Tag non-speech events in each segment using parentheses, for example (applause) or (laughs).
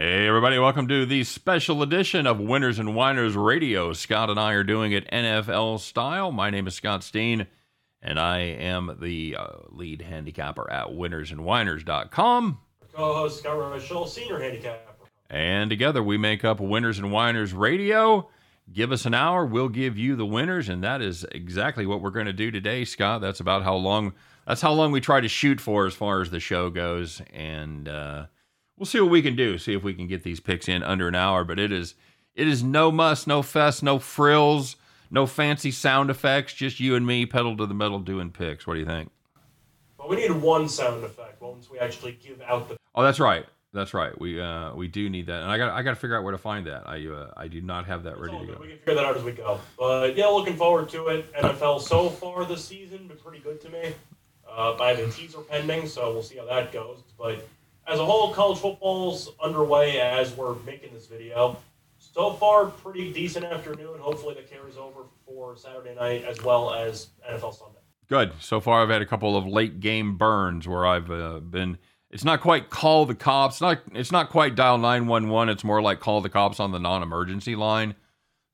Hey, everybody, welcome to the special edition of Winners and Whiners Radio. Scott and I are doing it NFL style. My name is Scott Steen, and I am the uh, lead handicapper at winnersandwhiners.com. Co host Scott Romichel, senior handicapper. And together we make up Winners and Whiners Radio. Give us an hour, we'll give you the winners, and that is exactly what we're going to do today, Scott. That's about how long. That's how long we try to shoot for as far as the show goes, and uh, we'll see what we can do. See if we can get these picks in under an hour. But it is it is no muss, no fuss, no frills, no fancy sound effects. Just you and me, pedal to the metal, doing picks. What do you think? But we need one sound effect once we actually give out the. Oh, that's right. That's right. We uh we do need that, and I got I got to figure out where to find that. I uh, I do not have that It's ready to go. We can figure that out as we go. But yeah, looking forward to it. NFL so far this season been pretty good to me. Uh, I have a teaser pending, so we'll see how that goes. But as a whole, college football's underway as we're making this video. So far, pretty decent afternoon. Hopefully, that carries over for Saturday night as well as NFL Sunday. Good. So far, I've had a couple of late game burns where I've uh, been. It's not quite call the cops. Not. It's not quite dial nine one one. It's more like call the cops on the non emergency line.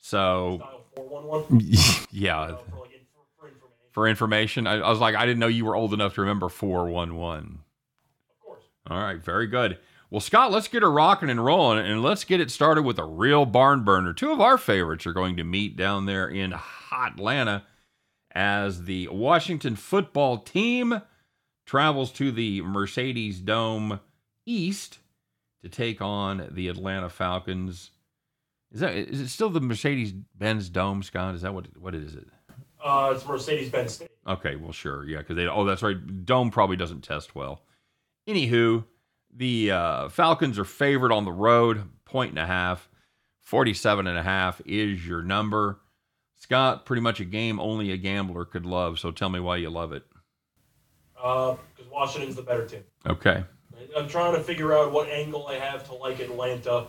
So four one one. (laughs) yeah, For like for- for information, for information, I, I was like, I didn't know you were old enough to remember four one one. All right, very good. Well, Scott, let's get her rocking and rolling, and let's get it started with a real barn burner. Two of our favorites are going to meet down there in hot Atlanta as the Washington football team travels to the Mercedes Dome East to take on the Atlanta Falcons. Is that is it still the Mercedes Benz Dome, Scott? Is that what what is it? Uh, it's Mercedes Benz Okay, well, sure, yeah, because they. Oh, that's right. Dome probably doesn't test well. Anywho, the uh, Falcons are favored on the road, point and a half. 47 and a half is your number. Scott, pretty much a game only a gambler could love. So tell me why you love it. Because Washington's the better team. Okay. I'm trying to figure out what angle I have to like Atlanta.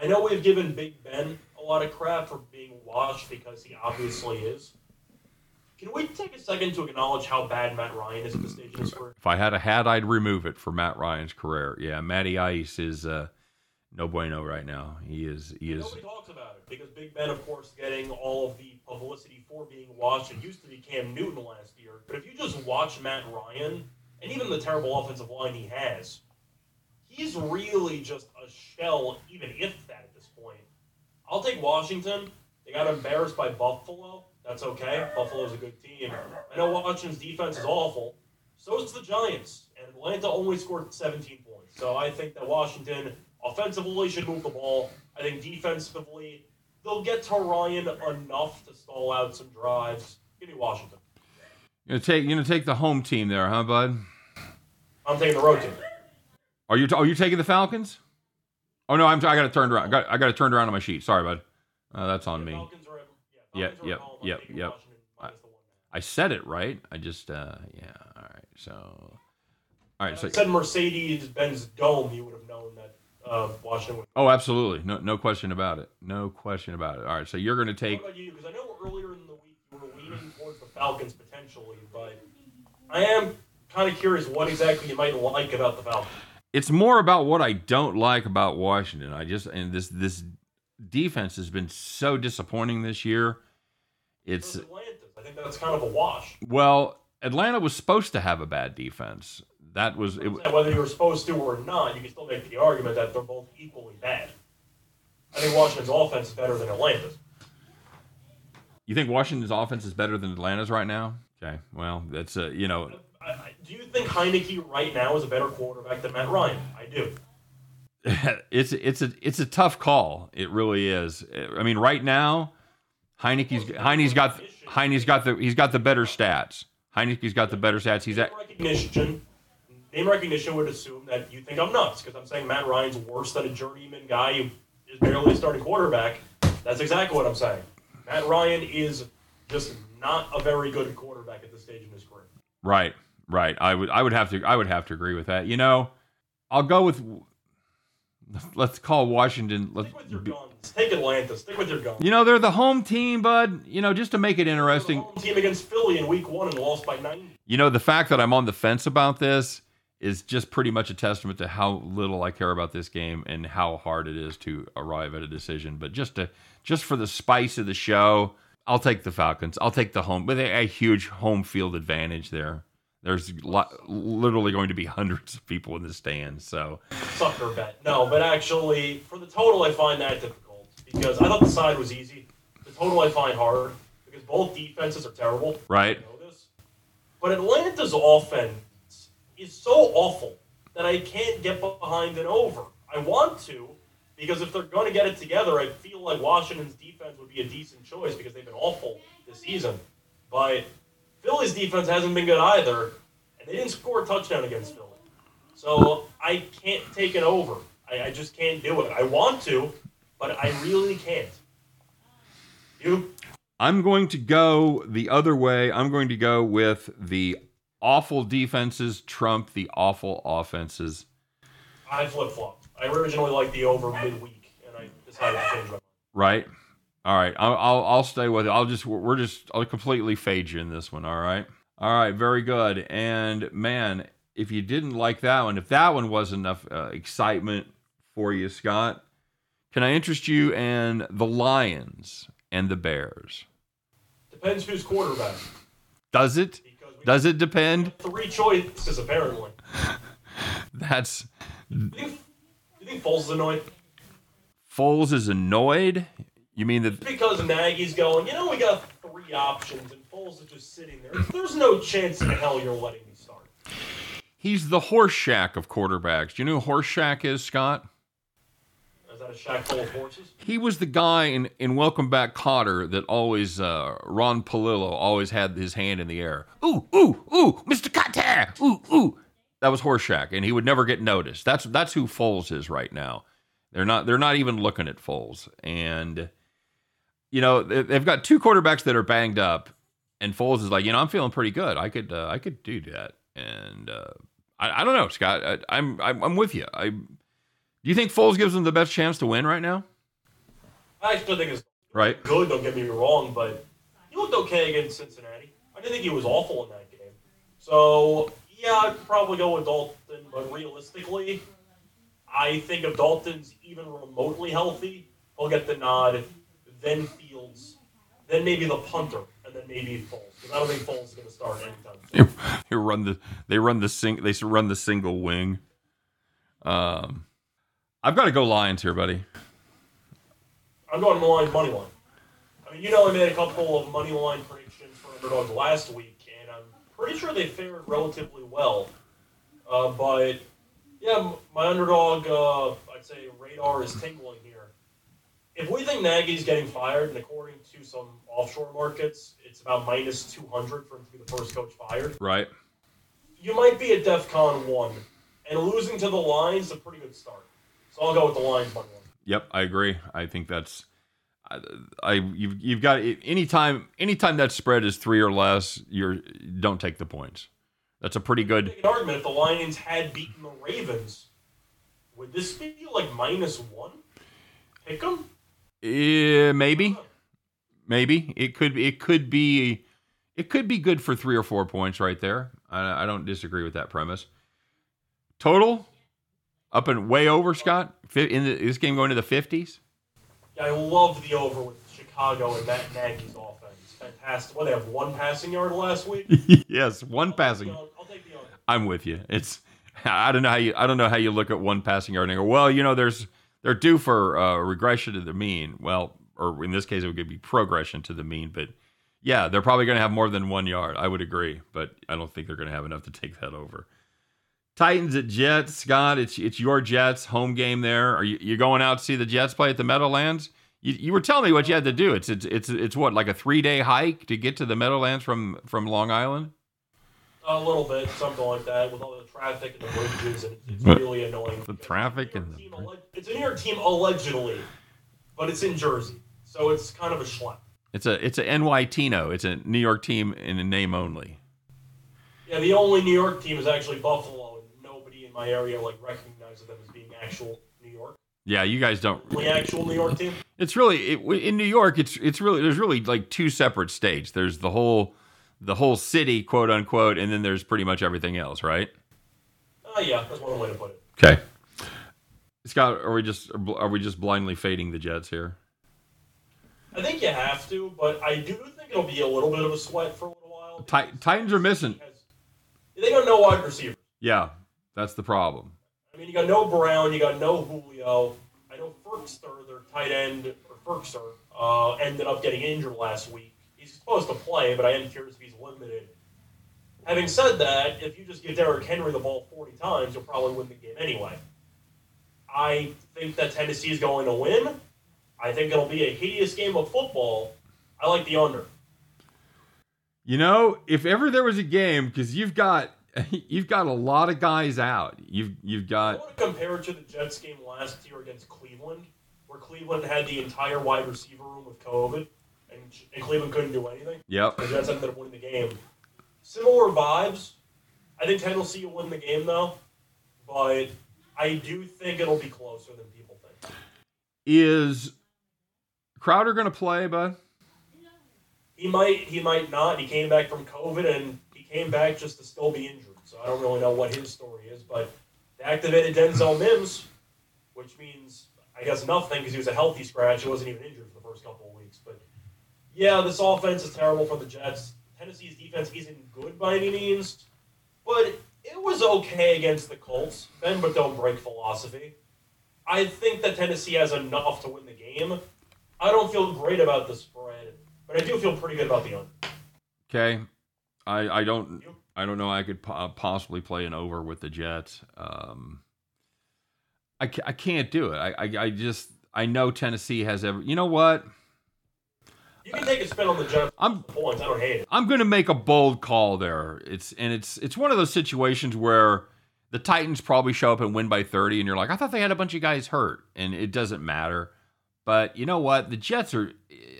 I know we've given Big Ben a lot of crap for being washed because he obviously is. Can we take a second to acknowledge how bad Matt Ryan is at this stage in his career? If I had a hat, I'd remove it for Matt Ryan's career. Yeah, Matty Ice is uh, no bueno right now. He is. He is. Nobody talks about it because Big Ben, of course, getting all of the publicity for being washed. It used to be Cam Newton last year, but if you just watch Matt Ryan and even the terrible offensive line he has, he's really just a shell. Even if that at this point, I'll take Washington. They got embarrassed by Buffalo. That's okay. Buffalo's a good team. I know Washington's defense is awful. So is the Giants, and Atlanta only scored 17 points. So I think that Washington offensively should move the ball. I think defensively they'll get to Ryan enough to stall out some drives. Give me Washington. You're gonna take. You're gonna take the home team there, huh, bud? I'm taking the road team. Are you? Are you taking the Falcons? Oh no, I'm. I got it turned around. I got. I got it turned around on my sheet. Sorry, bud. Uh, that's on me. Falcons are Yeah, yeah, yep. Yep, yep. The one. I said it right. I just. uh Yeah. All right. So. All right. So. I said Mercedes Benz Dome, you would have known that uh, Washington would. Oh, absolutely. No. No question about it. No question about it. All right. So you're gonna What take. about you? Because I know earlier in the week you were leaning towards the Falcons potentially, but I am kind of curious what exactly you might like about the Falcons. It's more about what I don't like about Washington. I just and this this defense has been so disappointing this year. It's Atlantis. I think that's kind of a wash. well, Atlanta was supposed to have a bad defense. That was it. Whether you were supposed to or not, you can still make the argument that they're both equally bad. I think Washington's offense is better than Atlanta's. You think Washington's offense is better than Atlanta's right now? Okay. Well, that's uh, you know, I, I, do you think Heinicke right now is a better quarterback than Matt Ryan? I do. (laughs) it's it's a it's a tough call. It really is. I mean, right now, Heinicke's Heine's got Heine's got the he's got the better stats. Heinicke's got the better stats. He's at Name recognition. Name recognition would assume that you think I'm nuts because I'm saying Matt Ryan's worse than a journeyman guy who is barely a starting quarterback. That's exactly what I'm saying. Matt Ryan is just not a very good quarterback at this stage in his career. right, right. I would I would have to I would have to agree with that. You know, I'll go with let's call Washington. Let's, Stick with your guns. Take Atlanta. Stick with your guns. you know, they're the home team, bud. You know, just to make it interesting. Home team against Philly in Week One and lost by 90. You know, the fact that I'm on the fence about this is just pretty much a testament to how little I care about this game and how hard it is to arrive at a decision. But just to just for the spice of the show, I'll take the Falcons. I'll take the home with a, a huge home field advantage there. There's literally going to be hundreds of people in the stands. So Sucker bet. No, but actually, for the total, I find that difficult because I thought the side was easy. The total I find hard because both defenses are terrible. right. But Atlanta's offense is so awful that I can't get behind an over. I want to because if they're going to get it together, I feel like Washington's defense would be a decent choice because they've been awful this season. But Philly's defense hasn't been good either, and they didn't score a touchdown against Philly. So I can't take it over. I, I just can't do it. I want to, but I really can't. You? I'm going to go the other way. I'm going to go with the awful defenses trump the awful offenses. I flip flopped. I originally liked the over midweek, and I decided to change my mind. Right. All right. I'll, I'll I'll stay with it. I'll just we're just I'll completely fade you in this one. All right. All right. Very good. And man, if you didn't like that one, if that one wasn't enough uh, excitement for you, Scott, can I interest you in the Lions and the Bears? Depends who's quarterback. Does it? Does it depend? three choices apparently. (laughs) That's Do you think, do you think Foles is annoyed? Foles is annoyed. You mean that? Because Nagy's going, you know, we got three options, and Foles is just sitting there. There's no chance in hell you're letting me start. He's the Horshack of quarterbacks. Do you know who Horshack is, Scott? Is that a shack full of horses? He was the guy in, in Welcome Back Kotter that always uh, Ron Palillo always had his hand in the air. Ooh, ooh, ooh, Mr. Kotter. Ooh, ooh. That was Horshack, and he would never get noticed. That's that's who Foles is right now. They're not they're not even looking at Foles, and you know they- they've got two quarterbacks that are banged up, and Foles is like, you know, I'm feeling pretty good. I could uh, I could do that, and uh, I, I don't know, Scott. I, I'm I'm I'm with you. I do you think Foles gives them the best chance to win right now? I still think it's Right. good, don't get me wrong, but he looked okay against Cincinnati. I didn't think he was awful in that game. So, yeah, I'd probably go with Dalton, but realistically, I think if Dalton's even remotely healthy, he'll get the nod, then Fields, then maybe the punter, and then maybe Foles. Because I don't think Foles is going to start anytime soon. (laughs) they run the they run the sing they run the single wing. Um, I've got to go Lions here, buddy. I'm going to line money line. I mean, you know, I made a couple of money line predictions for underdogs last week, and I'm pretty sure they fared relatively well. Uh, but yeah, my underdog, uh, I'd say radar is tingling. If we think Nagy's getting fired, and according to some offshore markets, it's about minus 200 for him to be the first coach fired, Right. you might be at DEFCON 1, and losing to the Lions is a pretty good start. So I'll go with the Lions money line. Yep, I agree. I think that's I, I you've you've got anytime anytime that spread is three or less, you're don't take the points. That's a pretty good. argument if the Lions had beaten the Ravens, would this be like minus one? Pick them? Eh, maybe, maybe it could it could be it could be good for three or four points right there. I, I don't disagree with that premise. Total up and way over, Scott. In the, this game going to the fifties. Yeah, I love the over with Chicago and Matt Nagy's offense. Fantastic. What, they have one passing yard last week? (laughs) yes, one passing. I'll, I'll take the under. I'm with you. It's I don't know how you I don't know how you look at one passing yard and go, well, you know, there's they're due for uh, regression to the mean. Well, or in this case, it would be progression to the mean. But yeah, they're probably going to have more than one yard. I would agree, but I don't think they're going to have enough to take that over. Titans at Jets, Scott. It's it's your Jets home game. There, are you you going out to see the Jets play at the Meadowlands? You, you were telling me what you had to do. It's it's it's it's what like a three day hike to get to the Meadowlands from from Long Island. A little bit, something like that, with all the traffic and the bridges, and it's really annoying. The traffic and the alle- It's a New York team allegedly, but it's in Jersey, so it's kind of a schlep. It's a it's a NY Tino. It's a New York team in a name only. Yeah, the only New York team is actually Buffalo, and nobody in my area like recognizes them as being actual New York. Yeah, you guys don't. The actual New York team. It's really it, in New York. It's it's really there's really like two separate states. There's the whole the whole city, quote unquote, and then there's pretty much everything else, right? Oh Uh, yeah, that's one way to put it. Okay. Scott, are we just are we just blindly fading the Jets here? I think you have to, but I do think it'll be a little bit of a sweat for a little while. Tit- Titans are missing. They got no wide receivers. Yeah, that's the problem. I mean, you got no Brown, you got no Julio. I know Firkser, their tight end, or Firkser, uh, ended up getting injured last week. Supposed to play, but I am curious if he's limited. Having said that, if you just give Derrick Henry the ball 40 times, you'll probably win the game anyway. I think that Tennessee is going to win. I think it'll be a hideous game of football. I like the under. You know, if ever there was a game, because you've got (laughs) you've got a lot of guys out. You've you've got. I want to compare it to the Jets game last year against Cleveland, where Cleveland had the entire wide receiver room with COVID, and, and Cleveland couldn't do anything. yep. The Jets ended up winning the game. Similar vibes. I think Tennessee will win the game though, but I do think it'll be closer than people think. Is Crowder going to play, bud? He might, he might not. He came back from COVID and he came back just to still be injured. So I don't really know what his story is, but they activated Denzel Mims, which means I guess nothing because he was a healthy scratch. He wasn't even injured for the first couple of weeks. But yeah, this offense is terrible for the Jets. Tennessee's defense isn't good by any means, but it was okay against the Colts. Bend but don't break philosophy. I think that Tennessee has enough to win the game. I don't feel great about the spread, but I do feel pretty good about the under. Okay. I I don't I don't know. I could po- possibly play an over with the Jets. Um, I ca- I can't do it. I, I I just I know Tennessee has ever. You know what? You can take a spin on the Jets I'm points. I don't hate it. I'm going to make a bold call there. It's and it's it's one of those situations where the Titans probably show up and win by 30 and you're like, "I thought they had a bunch of guys hurt." And it doesn't matter. But you know what? The Jets are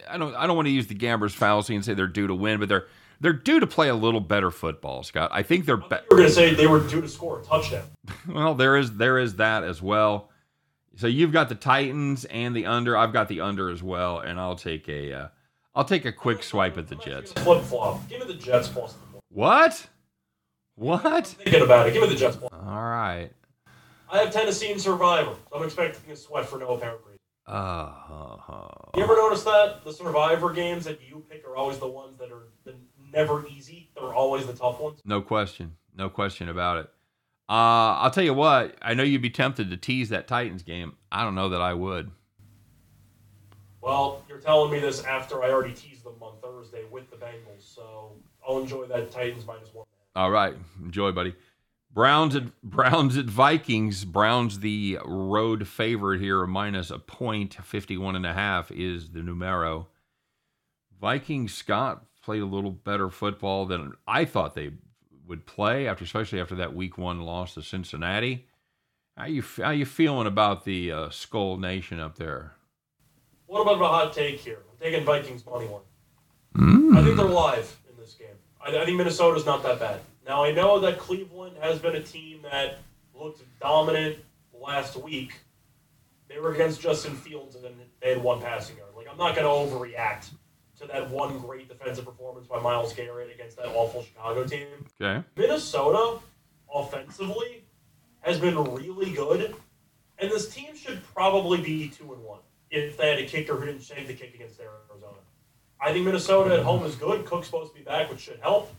I don't I don't want to use the gambler's fallacy and say they're due to win, but they're they're due to play a little better football, Scott. I think they're be- You were going to say they were due to score a touchdown. (laughs) well, there is there is that as well. So you've got the Titans and the under. I've got the under as well, and I'll take a uh, I'll take a quick swipe at the Jets. Flip flop. Give me the Jets plus the. What? What? Thinking about it. Give me the Jets plus. All right. I have Tennessee and Survivor. So I'm expecting a sweat for no apparent reason. Uh, You ever notice that the Survivor games that you pick are always the ones that are the never easy? They're always the tough ones. no question. No question about it. Uh, I'll tell you what. I know you'd be tempted to tease that Titans game. I don't know that I would. Well, you're telling me this after I already teased them on Thursday with the Bengals, so I'll enjoy that Titans minus one. All right, enjoy, buddy. Browns at (laughs) Browns at Vikings. Browns the road favorite here, minus a point, 51 and a half is the numero. Vikings Scott played a little better football than I thought they would play after, especially after that Week One loss to Cincinnati. How you how you feeling about the uh, Skol Nation up there? What about a hot take here? I'm taking Vikings money one. Mm. I think they're live in this game. I, I think Minnesota's not that bad. Now I know that Cleveland has been a team that looked dominant last week. They were against Justin Fields and they had one passing yard. Like I'm not going to overreact to that one great defensive performance by Myles Garrett against that awful Chicago team. Okay, Minnesota, offensively, has been really good, and this team should probably be two and one if they had a kicker who didn't save the kick against Arizona. I think Minnesota at home is good. Cook's supposed to be back, which should help.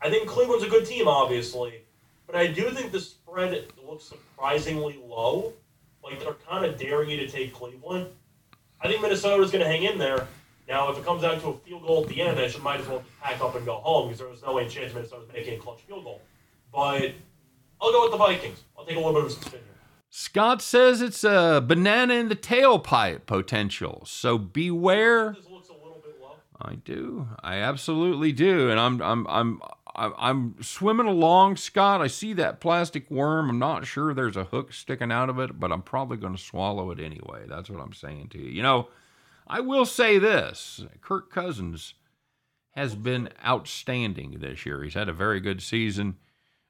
I think Cleveland's a good team, obviously, but I do think the spread looks surprisingly low. Like they're kind of daring you to take Cleveland. I think Minnesota's going to hang in there. Now, if it comes down to a field goal at the end, I should might as well pack up and go home because there was no way in chance Minnesota's making a clutch field goal. But I'll go with the Vikings. I'll take a little bit of a spin. Scott says it's a banana in the tailpipe potential. So beware. This looks a little bit low. I do. I absolutely do. And I'm I'm I'm I'm I'm swimming along, Scott. I see that plastic worm. I'm not sure there's a hook sticking out of it, but I'm probably going to swallow it anyway. That's what I'm saying to you. You know, I will say this: Kirk Cousins has been outstanding this year. He's had a very good season.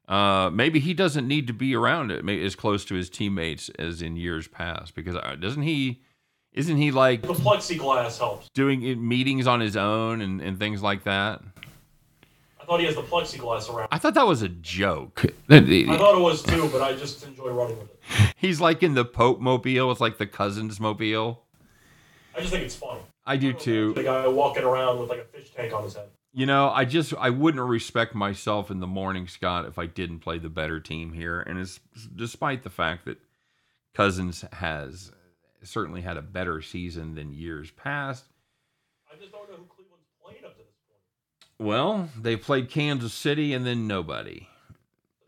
Uh, maybe he doesn't need to be around it as close to his teammates as in years past because uh, doesn't he? Isn't he like The plexiglass helps. doing meetings on his own and, and things like that? I thought he has the plexiglass around. I thought that was a joke. (laughs) I thought it was too, but I just enjoy running with it. (laughs) He's like in the Pope mobile. It's like the Cousins mobile. I just think it's funny. I do too. The guy walking around with like a fish tank on his head. You know, I just I wouldn't respect myself in the morning, Scott, if I didn't play the better team here. And it's despite the fact that Cousins has certainly had a better season than years past. I just don't know who Cleveland's played up to this point. Well, they played Kansas City and then nobody.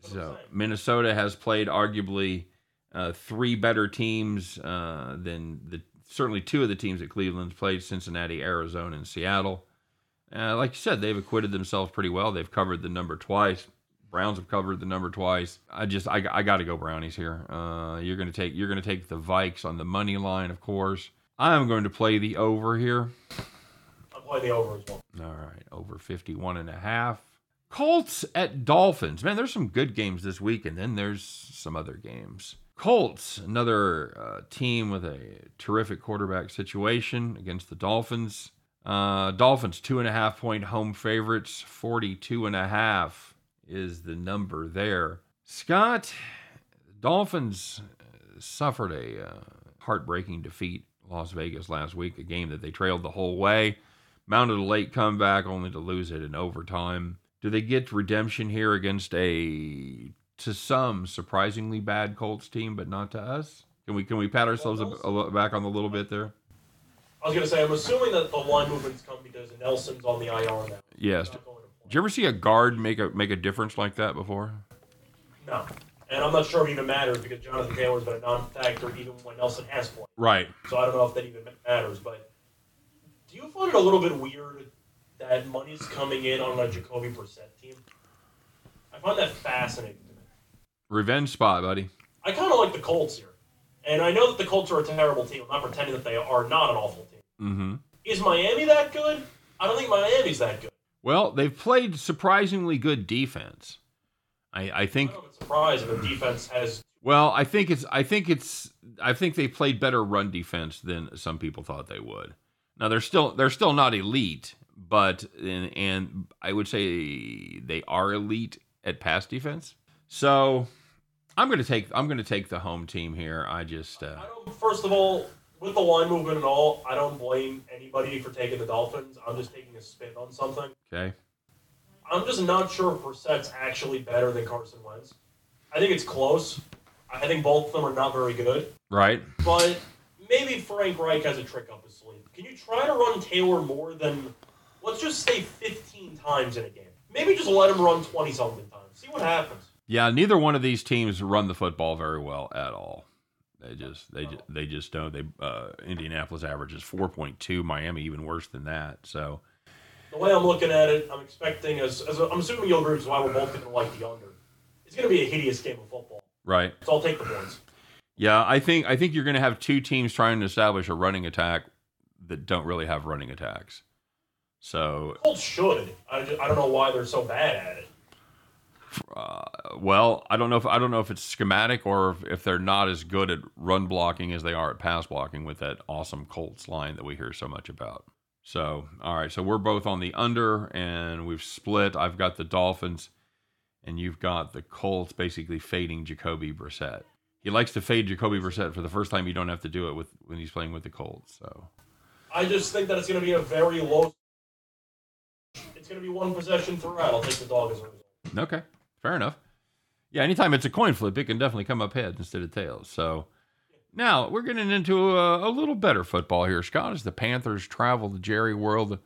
That's what I'm So. Minnesota has played arguably uh, three better teams uh, than the certainly two of the teams that Cleveland's played: Cincinnati, Arizona, and Seattle. Uh, like you said, they've acquitted themselves pretty well. They've covered the number twice. Browns have covered the number twice. I just I, I got to go Brownies here. Uh, you're gonna take you're gonna take the Vikes on the money line, of course. I'm going to play the over here. I'm playing the over as well. All right, over 51 and a half. Colts at Dolphins. Man, there's some good games this week, and then there's some other games. Colts, another uh, team with a terrific quarterback situation against the Dolphins. Uh, Dolphins, two and a half point home favorites. 42 and a half is the number there. Scott, Dolphins suffered a uh, heartbreaking defeat Las Vegas last week, a game that they trailed the whole way mounted a late comeback only to lose it in overtime. Do they get redemption here against a to some surprisingly bad Colts team, but not to us? Can we can we pat ourselves a, a, back on the little bit there? I was gonna say I'm assuming that the line movements come because Nelson's on the IR now. Yes. He's not going to play. Did you ever see a guard make a make a difference like that before? No. And I'm not sure if it even matters because Jonathan Taylor's been a non-factor even when Nelson has played. Right. So I don't know if that even matters. But do you find it a little bit weird that money's coming in on a Jacoby Brissett team? I find that fascinating to me. Revenge spot, buddy. I kind of like the Colts here, and I know that the Colts are a terrible team. I'm not pretending that they are not an awful team. Mm-hmm. Is Miami that good? I don't think Miami's that good. Well, they've played surprisingly good defense. I, I I think know if the defense has. Well, I think it's I think it's I think they played better run defense than some people thought they would. Now they're still they're still not elite, but and, and I would say they are elite at pass defense. So I'm gonna take I'm gonna take the home team here. I just uh, I don't. First of all, with the line movement and all, I don't blame anybody for taking the Dolphins. I'm just taking a spin on something. okay. I'm just not sure if Brissett's actually better than Carson Wentz. I think it's close. I think both of them are not very good. Right. But maybe Frank Reich has a trick up his sleeve. Can you try to run Taylor more than, let's just say 15 times in a game? Maybe just let him run 20 something times. See what happens. Yeah, neither one of these teams run the football very well at all. They just they just, they just don't. They uh, Indianapolis averages 4.2, Miami even worse than that. So The way I'm looking at it, I'm expecting, as, as I'm assuming you'll agree, is why we're both going to like the under. It's going to be a hideous game of football. right. So I'll take the points. Yeah, I think I think you're going to have two teams trying to establish a running attack that don't really have running attacks. So, Colts should. I, I don't know why they're so bad at it. Uh, well, I don't know if I don't know if it's schematic or if, if they're not as good at run blocking as they are at pass blocking with that awesome Colts line that we hear so much about. So, all right, so we're both on the under and we've split. I've got the Dolphins and you've got the Colts basically fading Jacoby Brissett. He likes to fade Jacoby Brissett for the first time. You don't have to do it with when he's playing with the Colts. So, I just think that it's going to be a very low. It's going to be one possession throughout. I'll take the dog as a result. Okay, fair enough. Yeah, anytime it's a coin flip, it can definitely come up heads instead of tails. So now we're getting into a, a little better football here, Scott. As the Panthers travel to Jerry World to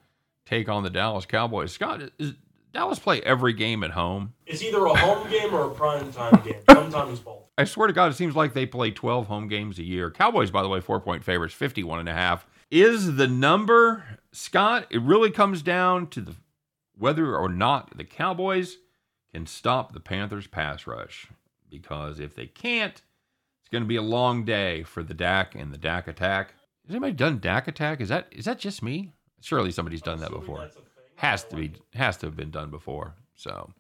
take on the Dallas Cowboys. Scott, is Dallas play every game at home? It's either a home game or a prime time game. Sometimes both. I swear to God, it seems like they play 12 home games a year. Cowboys, by the way, four point favorites, 51 and a half. Is the number, Scott, it really comes down to the whether or not the Cowboys can stop the Panthers pass rush. Because if they can't, it's going to be a long day for the Dak and the Dak attack. Has anybody done Dak attack? Is that is that just me? Surely somebody's done that before. that's a thing. Has to be has to have been done before. So,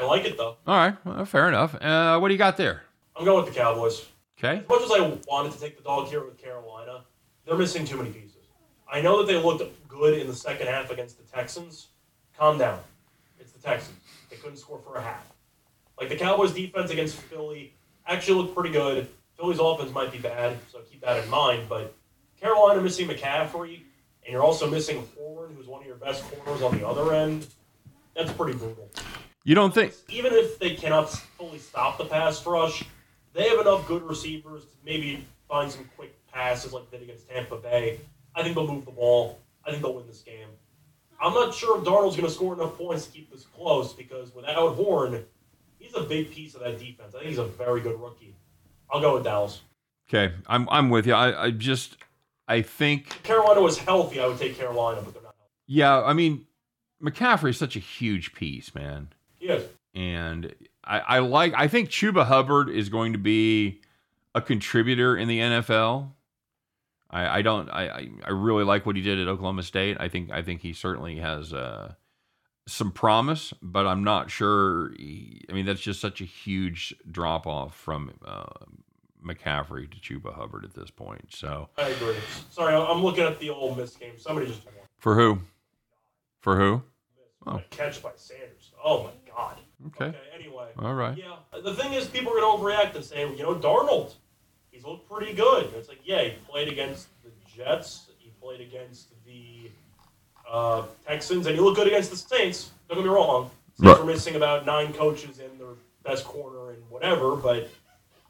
I like it though. all right, well, fair enough. Uh, what do you got there? I'm going with the Cowboys. Okay. As much as I wanted to take the dog here with Carolina, they're missing too many pieces. I know that they looked good in the second half against the Texans. Calm down. It's the Texans. They couldn't score for a half. Like the Cowboys' defense against Philly actually looked pretty good. Philly's offense might be bad, so keep that in mind. But Carolina missing McCaffrey, and you're also missing Horn, who's one of your best corners on the other end. That's pretty brutal. You don't think? Even if they cannot fully stop the pass rush, they have enough good receivers to maybe find some quick passes like they did against Tampa Bay. I think they'll move the ball. I think they'll win this game. I'm not sure if Darnold's going to score enough points to keep this close because without Horn, he's a big piece of that defense. I think he's a very good rookie. I'll go with Dallas. Okay, I'm I'm with you. I, I just I think If Carolina was healthy, I would take Carolina, but they're not healthy. yeah. I mean, McCaffrey is such a huge piece, man. Yes. and I, I like. I think Chuba Hubbard is going to be a contributor in the NFL. I, I don't. I, I really like what he did at Oklahoma State. I think I think he certainly has uh, some promise, but I'm not sure. He, I mean, that's just such a huge drop off from uh, McCaffrey to Chuba Hubbard at this point. So I agree. Sorry, I'm looking at the Ole Miss game. Somebody just for who? For who? Oh. Catch by Sanders. Oh my God. Okay. Anyway. All right. Yeah. The thing is, people are going to overreact and say, you know, Darnold, he's looked pretty good. It's like, yeah, he played against the Jets. He played against the uh, Texans, and he looked good against the Saints. Don't get me wrong. Saints Right. were missing about nine coaches and their best corner and whatever, but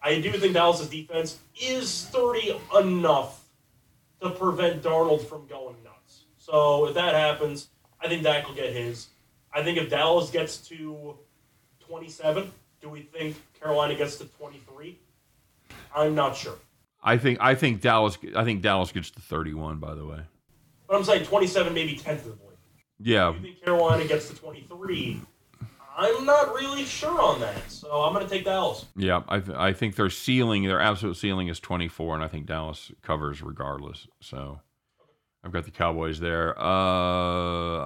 I do think Dallas' defense is sturdy enough to prevent Darnold from going nuts. So if that happens, I think Dak will get his. I think if Dallas gets to 27, do we think Carolina gets to 23? I'm not sure. I think I think Dallas. I think Dallas gets to 31. By the way. But I'm saying 27 maybe tentatively. Yeah. You think Carolina gets to 23? I'm not really sure on that. So I'm going to take Dallas. Yeah, I, th- I think their ceiling, their absolute ceiling is 24, and I think Dallas covers regardless. So I've got the Cowboys there. Uh,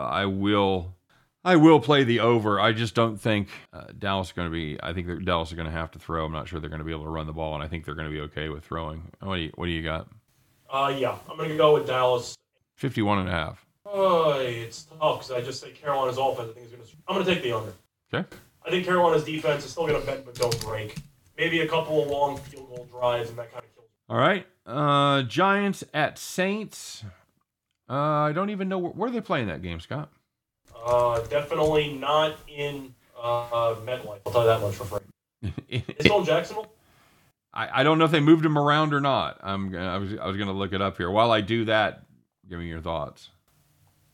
I will, I will play the over. I just don't think uh, Dallas is going to be. I think Dallas is going to have to throw. I'm not sure they're going to be able to run the ball, and I think they're going to be okay with throwing. What do you, what do you got? Uh, yeah, I'm going to go with Dallas. 51 and a half. Oh, it's tough because I just say Carolina's offense. I think is going to. I'm going to take the under. Okay. I think Carolina's defense is still going to bend but don't break. Maybe a couple of long field goal drives and that kind of kills. All right. Uh, Giants at Saints. Uh, I don't even know where, where are they playing that game, Scott. Uh, definitely not in uh, MetLife. I'll tell you that much for free. (laughs) It's still in Jacksonville. I, I don't know if they moved him around or not. I'm gonna- I was I was going to look it up here. While I do that, give me your thoughts.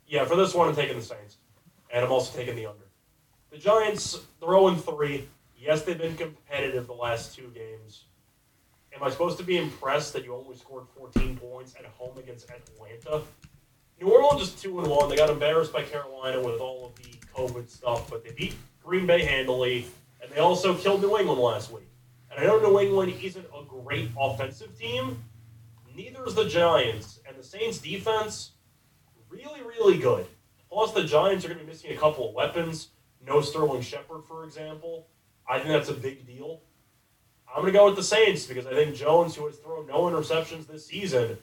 Yeah, for this one, I'm taking the Saints, and I'm also taking the under. The Giants, they're 0 3. Yes, they've been competitive the last two games. Am I supposed to be impressed that you only scored 14 points at home against Atlanta? New Orleans is 2 and 1. They got embarrassed by Carolina with all of the COVID stuff, but they beat Green Bay handily, and they also killed New England last week. And I know New England isn't a great offensive team, neither is the Giants. And the Saints' defense, really, really good. Plus, the Giants are going to be missing a couple of weapons. No Sterling Shepard, for example. I think that's a big deal. I'm going to go with the Saints because I think Jones, who has thrown no interceptions this season,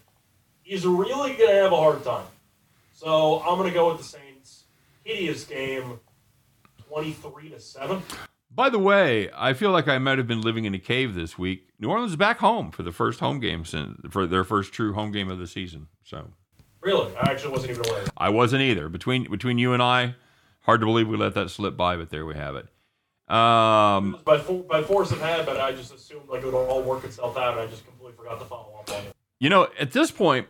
is really going to have a hard time. So I'm going to go with the Saints. Hideous game, 23 to 7. By the way, I feel like I might have been living in a cave this week. New Orleans is back home for the first home game since for their first true home game of the season. So Really? I actually wasn't even aware. I wasn't either. Between between you and I, hard to believe we let that slip by, but there we have it. Um, By, for, by force of habit, I just assumed like it would all work itself out, and I just completely forgot to follow up on it. you know, at this point,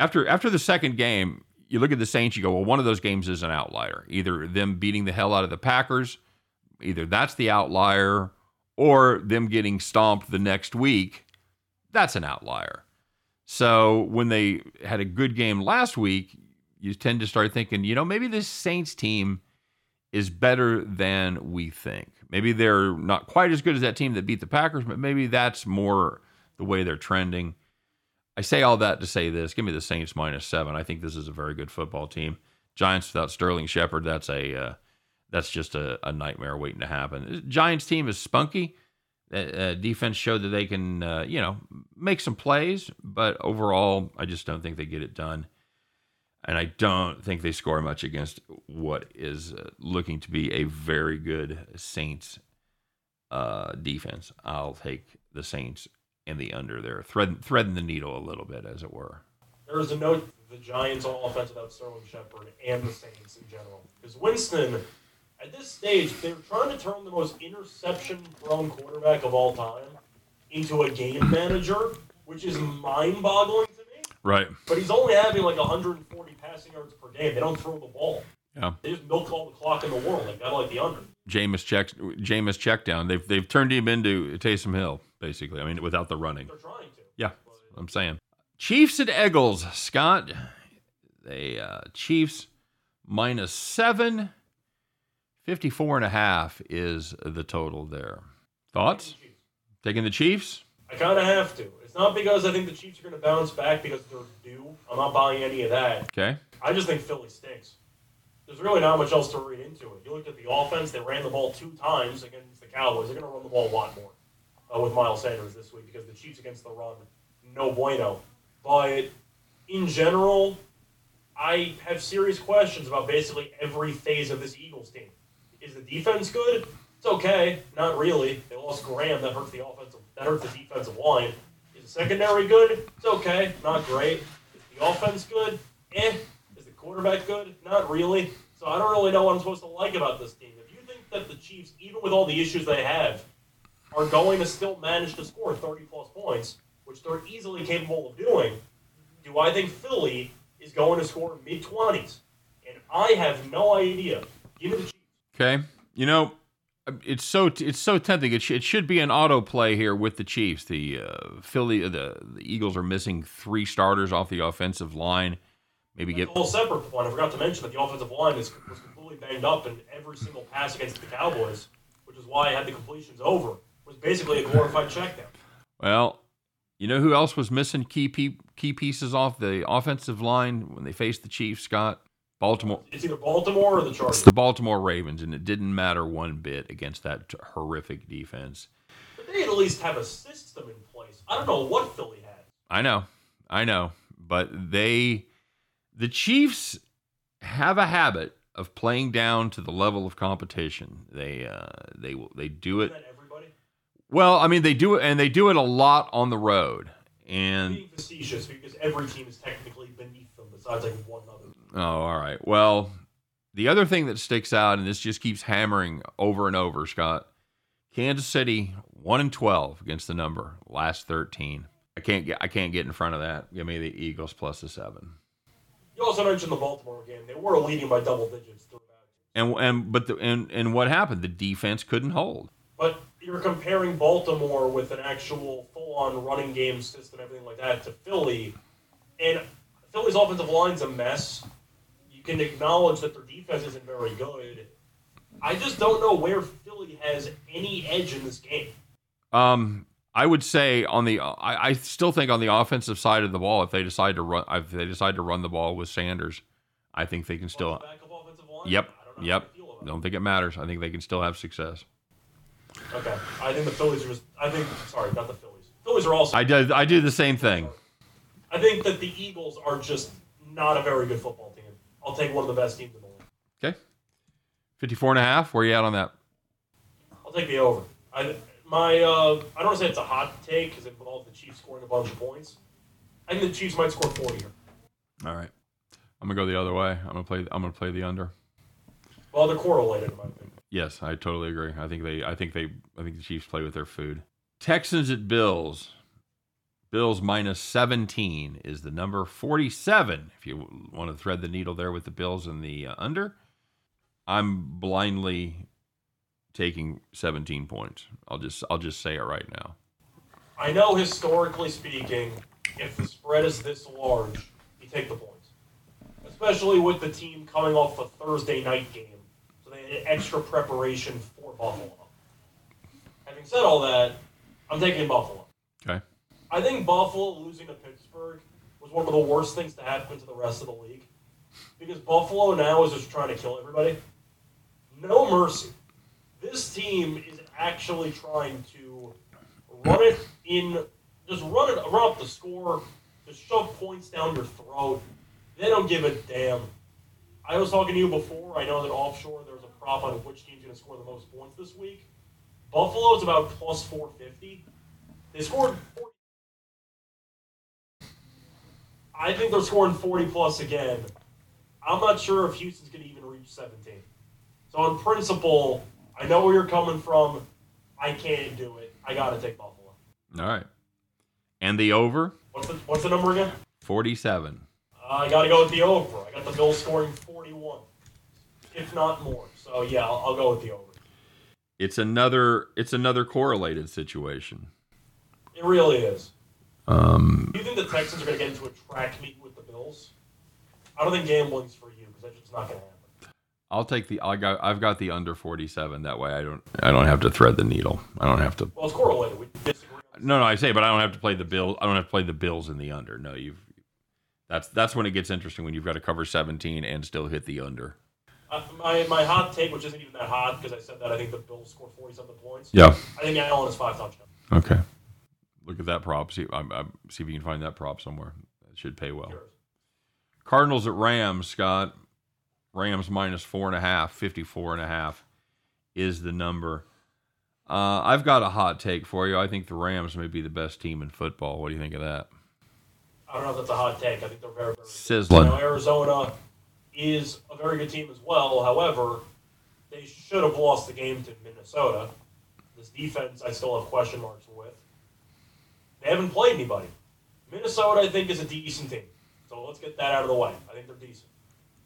after after the second game, you look at the Saints, you go, well, one of those games is an outlier. Either them beating the hell out of the Packers, either that's the outlier, or them getting stomped the next week, that's an outlier. So when they had a good game last week, you tend to start thinking, you know, maybe this Saints team is better than we think. Maybe they're not quite as good as that team that beat the Packers, but maybe that's more the way they're trending. I say all that to say this. Give me the Saints minus seven. I think this is a very good football team. Giants without Sterling Shepard, that's a uh, that's just a, a nightmare waiting to happen. Giants team is spunky. Uh, uh, defense showed that they can, uh, you know, make some plays, but overall, I just don't think they get it done. and I don't think they score much against what is uh, looking to be a very good Saints uh, defense. I'll take the Saints and the under there, thread, threading the needle a little bit, as it were. There is a note the Giants on offense without Sterling Shepard and the Saints in general. Because Winston, at this stage, they're trying to turn the most interception-prone quarterback of all time into a game manager, which is mind-boggling to me. Right. But he's only having like 140 passing yards per game. They don't throw the ball. Yeah. They just milk all the clock in the world. They got like the under. Jameis check Jameis check down. They've they've turned him into Taysom Hill, basically. I mean, without the running. They're trying to. Yeah, I'm saying. Chiefs at Eagles, Scott. They uh, Chiefs minus seven. 54 and a half is the total there. Thoughts? Taking the Chiefs? I kind of have to. It's not because I think the Chiefs are going to bounce back because they're due. I'm not buying any of that. Okay. I just think Philly stinks. There's really not much else to read into it. You looked at the offense; they ran the ball two times against the Cowboys. They're going to run the ball a lot more uh, with Miles Sanders this week because the Chiefs against the run, no bueno. But in general, I have serious questions about basically every phase of this Eagles team. Is the defense good? It's okay. Not really. They lost Graham. That hurts the offensive. That hurts the defensive line. Is the secondary good? It's okay. Not great. Is the offense good? Eh. Is the quarterback good? Not really. So I don't really know what I'm supposed to like about this team. If you think that the Chiefs, even with all the issues they have, are going to still manage to score 30 plus points, which they're easily capable of doing, do I think Philly is going to score mid 20s? And I have no idea. Give me the Chiefs. Okay. You know, it's so it's so tempting. It, sh- it should be an auto play here with the Chiefs. The uh, Philly, the, the Eagles are missing three starters off the offensive line. Maybe get A whole separate point. I forgot to mention that the offensive line is, was completely banged up in every single pass against the Cowboys, which is why I had the completions over. Was basically a glorified checkdown. well. You know who else was missing key pe- key pieces off the offensive line when they faced the Chiefs? Scott, Baltimore. It's either Baltimore or the It's Chargers. the Baltimore Ravens, and it didn't matter one bit against that horrific defense. But they at least have a system in place. I don't know what Philly had. I know, I know, but they, the Chiefs, have a habit of playing down to the level of competition. They, uh, they, will- they do it. Isn't that everybody? Well, I mean, they do it, and they do it a lot on the road. And Being facetious because every team is technically beneath them besides like one other. oh, all right. Well, the other thing that sticks out, and this just keeps hammering over and over, Scott. Kansas City one and twelve against the number last thirteen. I can't get I can't get in front of that. Give me the Eagles plus the seven. You also mentioned the Baltimore game. They were leading by double digits. And and but the, and and what happened? The defense couldn't hold. But you're comparing Baltimore with an actual full-on running game system, everything like that, to Philly, and Philly's offensive line's a mess. You can acknowledge that their defense isn't very good. I just don't know where Philly has any edge in this game. Um, I would say on the I, I still think on the offensive side of the ball, if they decide to run, if they decide to run the ball with Sanders, I think they can still. Backup offensive line? Yep, I don't know yep. I feel about Don't think it matters. I think they can still have success. Okay, I think the Phillies are just. I think sorry, not the Phillies. Phillies are also. I did I do the same thing. I think that the Eagles are just not a very good football team. I'll take one of the best teams in the league. Okay, 54 and a half. Where you at on that? I'll take the over. I my uh, I don't want to say it's a hot take because it involves the Chiefs scoring a bunch of points. I think the Chiefs might score forty here. All right, I'm gonna go the other way. I'm gonna play. I'm gonna play the under. Well, they're correlated in my opinion. Yes, I totally agree. I think they. I think they. I think the Chiefs play with their food. Texans at Bills. Bills minus 17 is the number 47. If you want to thread the needle there with the Bills and the uh, under, I'm blindly taking 17 points. I'll just. I'll just say it right now. I know historically speaking, if the spread is this large, you take the points. Especially with the team coming off a Thursday night game. So they had extra preparation for Buffalo. Having said all that, I'm taking Buffalo. Okay. I think Buffalo losing to Pittsburgh was one of the worst things to happen to the rest of the league. Because Buffalo now is just trying to kill everybody. No mercy. This team is actually trying to run it in, just run it, run up the score, just shove points down your throat. They don't give a damn. I was talking to you before. I know that offshore prop on which team's going to score the most points this week. Buffalo's about plus 450. They scored 40. I think they're scoring 40 plus again. I'm not sure if Houston's going to even reach 17. So, in principle, I know where you're coming from. I can't do it. I got to take Buffalo. All right. And the over? What's the, what's the number again? 47. Uh, I got to go with the over. I got the Bills scoring 41, if not more. So, yeah, I'll, I'll go with the over. It's another it's another correlated situation. It really is. Um, Do you think the Texans are going to get into a track meet with the Bills? I don't think gambling's for you because that's just not going to happen. I'll take the I got I've got the under 47 that way I don't I don't have to thread the needle. I don't have to Well, it's correlated. We disagree. No, no, I say but I don't have to play the bill I don't have to play the bills in the under. No, you've that's that's when it gets interesting when you've got to cover 17 and still hit the under. Uh, my, my hot take, which isn't even that hot because I said that I think the Bills score 40 something points. Yeah. I think Allen has five touchdowns. Okay. Look at that prop. See, I'm, I'm, see if you can find that prop somewhere. That should pay well. Yours. Cardinals at Rams, Scott. Rams minus four and a half, 54 and a half is the number. Uh, I've got a hot take for you. I think the Rams may be the best team in football. What do you think of that? I don't know if that's a hot take. I think they're very, very. Sizzling. Now, Arizona is a very good team as well. However, they should have lost the game to Minnesota. This defense, I still have question marks with. They haven't played anybody. Minnesota, I think, is a decent team. So let's get that out of the way. I think they're decent.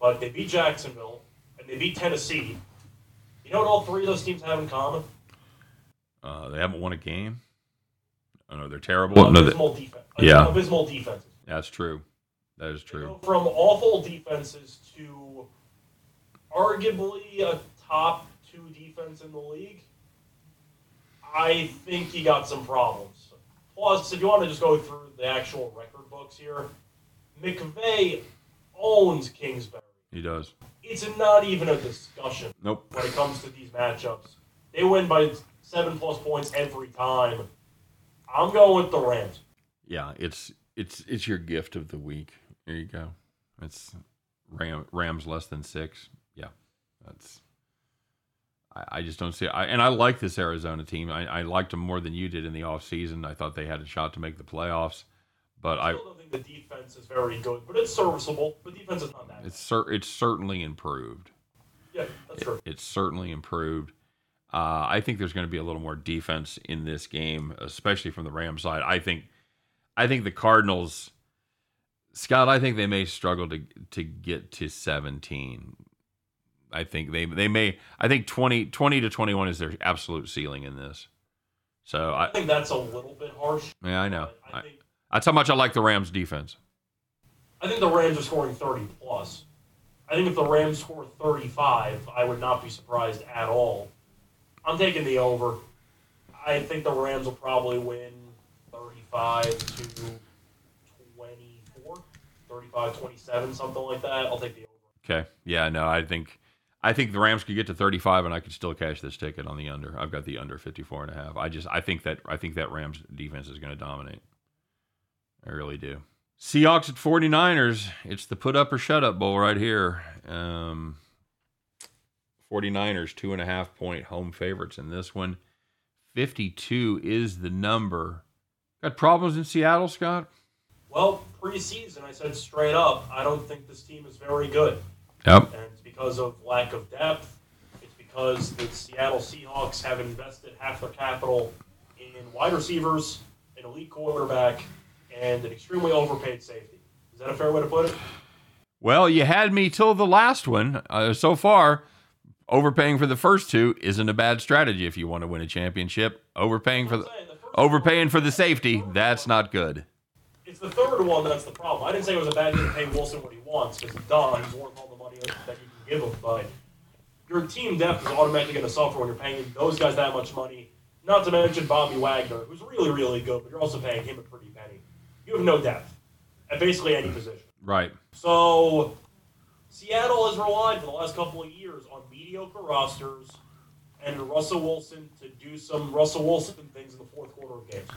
But they beat Jacksonville and they beat Tennessee. You know what all three of those teams have in common? Uh, they haven't won a game. Oh, no, they're terrible. no, they- defense. Yeah. Abysmal defenses. that's true. That is true. from awful defenses to arguably a top two defense in the league. I think he got some problems. Plus, if you want to just go through the actual record books here, McVay owns Kingsbury. He does. It's not even a discussion Nope. when it comes to these matchups. They win by seven plus points every time. I'm going with the Rams. Yeah, it's it's it's your gift of the week. There you go. It's Ram, Rams less than six. Yeah, that's. I, I just don't see. I and I like this Arizona team. I, I liked them more than you did in the offseason. I thought they had a shot to make the playoffs, but I I still don't think the defense is very good, but it's serviceable. The defense is not that. it's cer- it's certainly improved. yeah, that's true. It's certainly improved. Uh, I think there's going to be a little more defense in this game, especially from the Rams side. I think, I think the Cardinals, Scott. I think they may struggle to to get to 17. I think they they may. I think 20, 20 to 21 is their absolute ceiling in this. So I I think that's a little bit harsh. yeah I know. I I, think that's how much I like the Rams defense. I think the Rams are scoring 30 plus. I think if the Rams score 35, I would not be surprised at all. I'm taking the over. I think the Rams will probably win 35 to 24, 35 27, something like that. I'll take the over. Okay. Yeah, no, I think I think the Rams could get to 35 and I could still cash this ticket on the under. I've got the under 54 and a half. I just I think that I think that Rams defense is going to dominate. I really do. Seahawks at 49ers. It's the put up or shut up bowl right here. Um 49ers two and a half point home favorites in this one. 52 is the number. Got problems in Seattle, Scott? Well, preseason, I said straight up, I don't think this team is very good. Yep. And it's because of lack of depth. It's because the Seattle Seahawks have invested half their capital in wide receivers, an elite quarterback, and an extremely overpaid safety. Is that a fair way to put it? Well, you had me till the last one. Uh, so far, overpaying for the first two isn't a bad strategy if you want to win a championship. Overpaying for the the overpaying for the safety, that's not good. It's the third one that's the problem. I didn't say it was a bad thing to pay Wilson what he wants because duh, he's worth all the money that you can give him. But your team depth is automatically going to suffer when you're paying those guys that much money. Not to mention Bobby Wagner, who's really, really good, but you're also paying him a pretty penny. You have no depth at basically any position. Right. So Seattle has relied for the last couple of years on mediocre rosters and Russell Wilson to do some Russell Wilson things in the fourth quarter of games.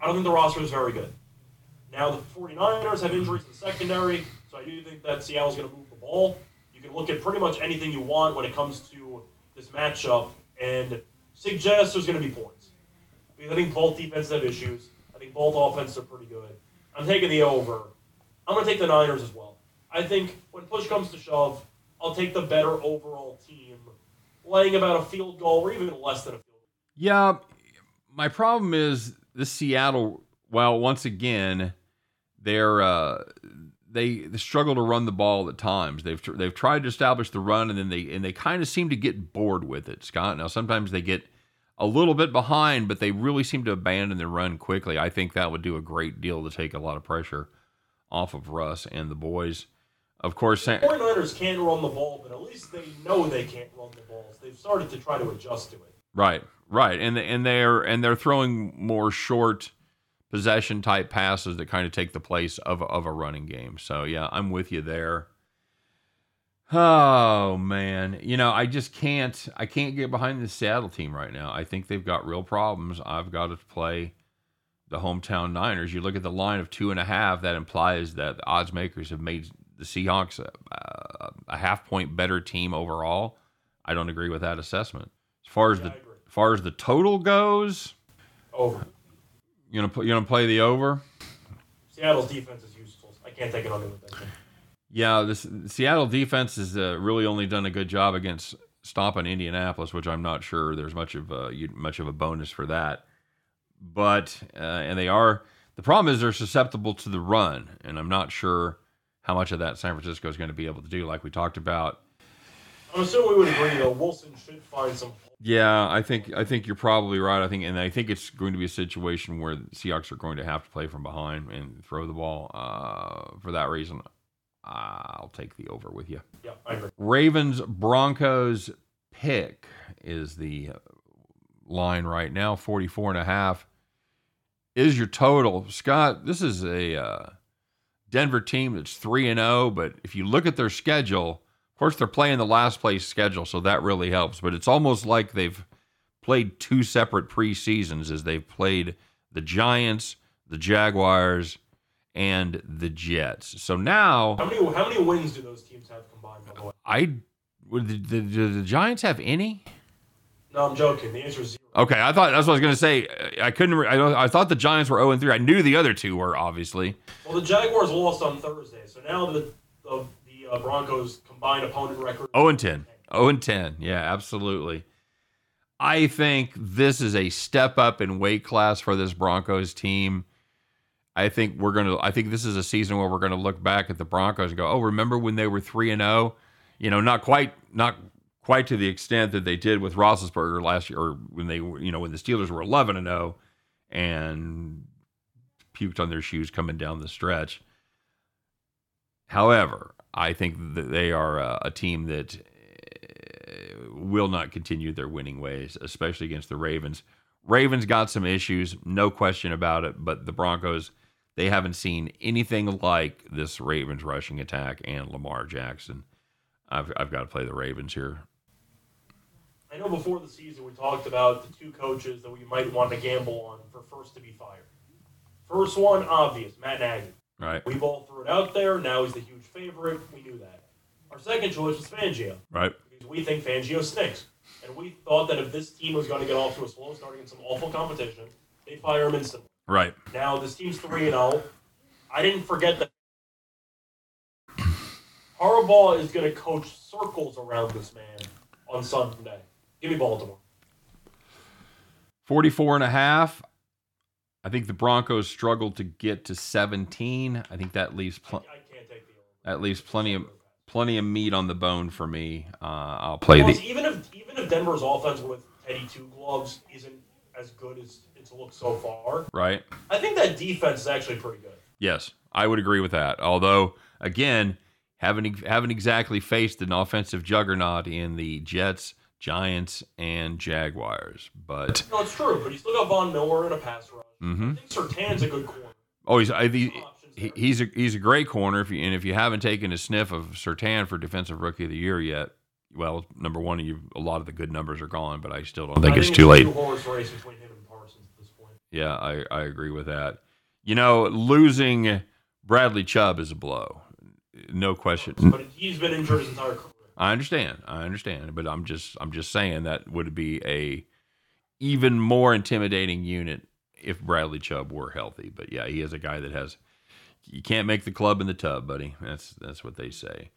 I don't think the roster is very good. Now the 49ers have injuries in the secondary, So I do think that Seattle's going to move the ball. You can look at pretty much anything you want when it comes to this matchup and suggest there's going to be points. Because I think both defenses have issues. I think both offenses are pretty good. I'm taking the over. I'm going to take the Niners as well. I think when push comes to shove, I'll take the better overall team, laying about a field goal or even less than a field goal. Yeah, my problem is the Seattle. Well, once again, they're uh, they, they struggle to run the ball at times. They've tr- they've tried to establish the run, and then they and they kind of seem to get bored with it. Scott. Now sometimes they get a little bit behind, but they really seem to abandon the run quickly. I think that would do a great deal to take a lot of pressure off of Russ and the boys. Of course, The 49ers can run the ball, but at least they know they can't run the balls. They've started to try to adjust to it. Right, right, and and they're and they're throwing more short possession type passes that kind of take the place of of a running game. So yeah, I'm with you there. Oh man, you know I just can't I can't get behind the Seattle team right now. I think they've got real problems. I've got to play the hometown Niners. You look at the line of two and a half. That implies that the odds makers have made the Seahawks a, a, a half point better team overall. I don't agree with that assessment. As far as Yeah, the as far as the total goes, Over. You gonna put you gonna play the over. Seattle's defense is useless. I can't take it with that. Yeah, this Seattle defense has uh, really only done a good job against stopping Indianapolis, which I'm not sure there's much of a much of a bonus for that. But uh, and they are the problem is they're susceptible to the run, and I'm not sure how much of that San Francisco is going to be able to do, like we talked about. I'm assuming we would agree though. Wilson should find some. Yeah, I think I think you're probably right. I think, and I think it's going to be a situation where the Seahawks are going to have to play from behind and throw the ball. Uh, for that reason, I'll take the over with you. Yeah, I agree. Ravens Broncos pick is the line right now 44 and a half is your total scott this is a uh, denver team that's 3 and 0 but if you look at their schedule course they're playing the last place schedule so that really helps but it's almost like they've played two separate preseasons as they've played the giants the jaguars and the jets so now How many how many wins do those teams have combined? By the way, I would the, the, do the Giants have any? no, I'm joking. The answer is zero. Okay, I thought that's what I was going to say. I couldn't. I, I thought the Giants were zero and three. I knew the other two were obviously. Well, the Jaguars lost on Thursday, so now the the, the uh, Broncos combined opponent record. zero and ten. Zero and ten. Yeah, absolutely. I think this is a step up in weight class for this Broncos team. I think we're gonna. I think this is a season where we're gonna look back at the Broncos and go, "Oh, remember when they were three and zero? You know, not quite, not quite to the extent that they did with Roethlisberger last year, or when they, you know, when the Steelers were eleven and zero and puked on their shoes coming down the stretch. However, I think that they are a, a team that uh, will not continue their winning ways, especially against the Ravens. Ravens got some issues, no question about it, but the Broncos, they haven't seen anything like this Ravens rushing attack and Lamar Jackson. I've, I've got to play the Ravens here. I know before the season we talked about the two coaches that we might want to gamble on for first to be fired. First one, obvious, Matt Nagy. Right, We both threw it out there. Now he's the huge favorite. We knew that. Our second choice was Fangio right, because we think Fangio stinks, and we thought that if this team was going to get off to a slow start against some awful competition, they'd fire him instantly. right. Now this team's three and zero. I didn't forget that Harbaugh is going to coach circles around this man on Sunday. Give me Baltimore. 44 and a half. I think the Broncos struggled to get to 17. I think that leaves I, pl- I can't take the over. That leaves plenty of plenty of meat on the bone for me. Uh, I'll play Plus, the even if even if Denver's offense with Teddy Two Gloves isn't as good as it's looked so far, right. I think that defense is actually pretty good. Yes, I would agree with that. Although, again, haven't haven't exactly faced an offensive juggernaut in the Jets, Giants, and Jaguars. But No, it's true, but you still got Von Miller in a pass rush. Mhm. I think Surtain's a good corner. oh, he's I, the, Some options he, he's a he's a great corner. If you and if you haven't taken a sniff of Surtain for Defensive Rookie of the Year yet, well, number one, you a lot of the good numbers are gone. But I still don't think I it's too late. two-horse race between him and Parsons at this point. Yeah, I, I agree with that. You know, losing Bradley Chubb is a blow. no question. But he's been injured his entire career. I understand. I understand, but I'm just I'm just saying that would be a even more intimidating unit if Bradley Chubb were healthy. But yeah, he is a guy that has you can't make the club in the tub, buddy. That's that's what they say.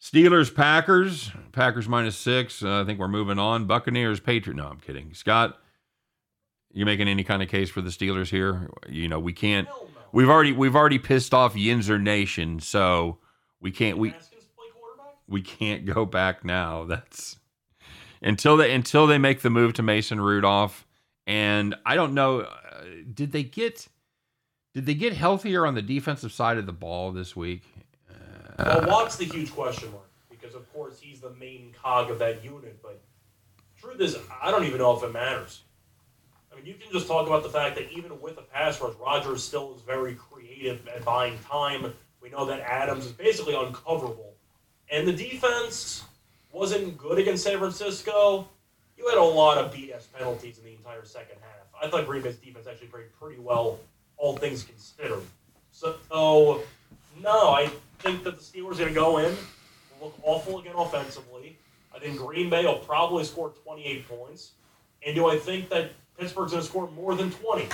Steelers, Packers, Packers minus six. Uh, I think we're moving on. Buccaneers, Patriot. No, I'm kidding. Scott, you making any kind of case for the Steelers here? You know, we can't. We've already we've already pissed off Yinzer Nation, so we can't we Haskins play quarterback? we can't go back now. That's until they until they make the move to Mason Rudolph. And I don't know, uh, did they get did they get healthier on the defensive side of the ball this week? Well, Watt's the huge question mark because, of course, he's the main cog of that unit. But truth is, I don't even know if it matters. I mean, you can just talk about the fact that even with a pass rush, Rodgers still is very creative at buying time. We know that Adams is basically uncoverable, and the defense wasn't good against San Francisco. You had a lot of BS penalties in the entire second half. I thought Green Bay's defense actually played pretty well, all things considered. So, so no, I think that the Steelers are going to go in, look awful again offensively. I think Green Bay will probably score 28 points. And do I think that Pittsburgh's going to score more than 20?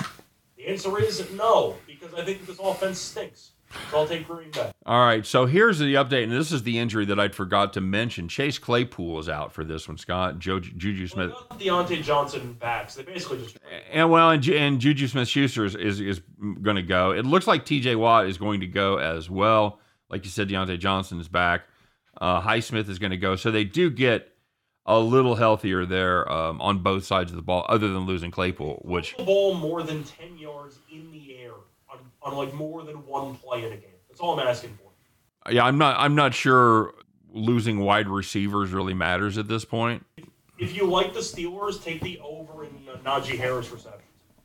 The answer is no, because I think this offense stinks. So I'll take Green Bay. All right, so here's the update, and this is the injury that I'd forgot to mention. Chase Claypool is out for this one, Scott. Joe, Juju Well, Smith. got Diontae Johnson back, so they basically just. And well, and, and Juju Smith Schuster is, is, is going to go. It looks like TJ Watt is going to go as well. Like you said, Diontae Johnson is back. Uh, Highsmith is going to go. So they do get a little healthier there um, on both sides of the ball, other than losing Claypool, which, the ball more than 10 yards in the air on, like more than one play in a game. That's all I'm asking for. yeah, I'm not, I'm not sure losing wide receivers really matters at this point. If you like the Steelers, take the over in uh, Najee Harris receptions.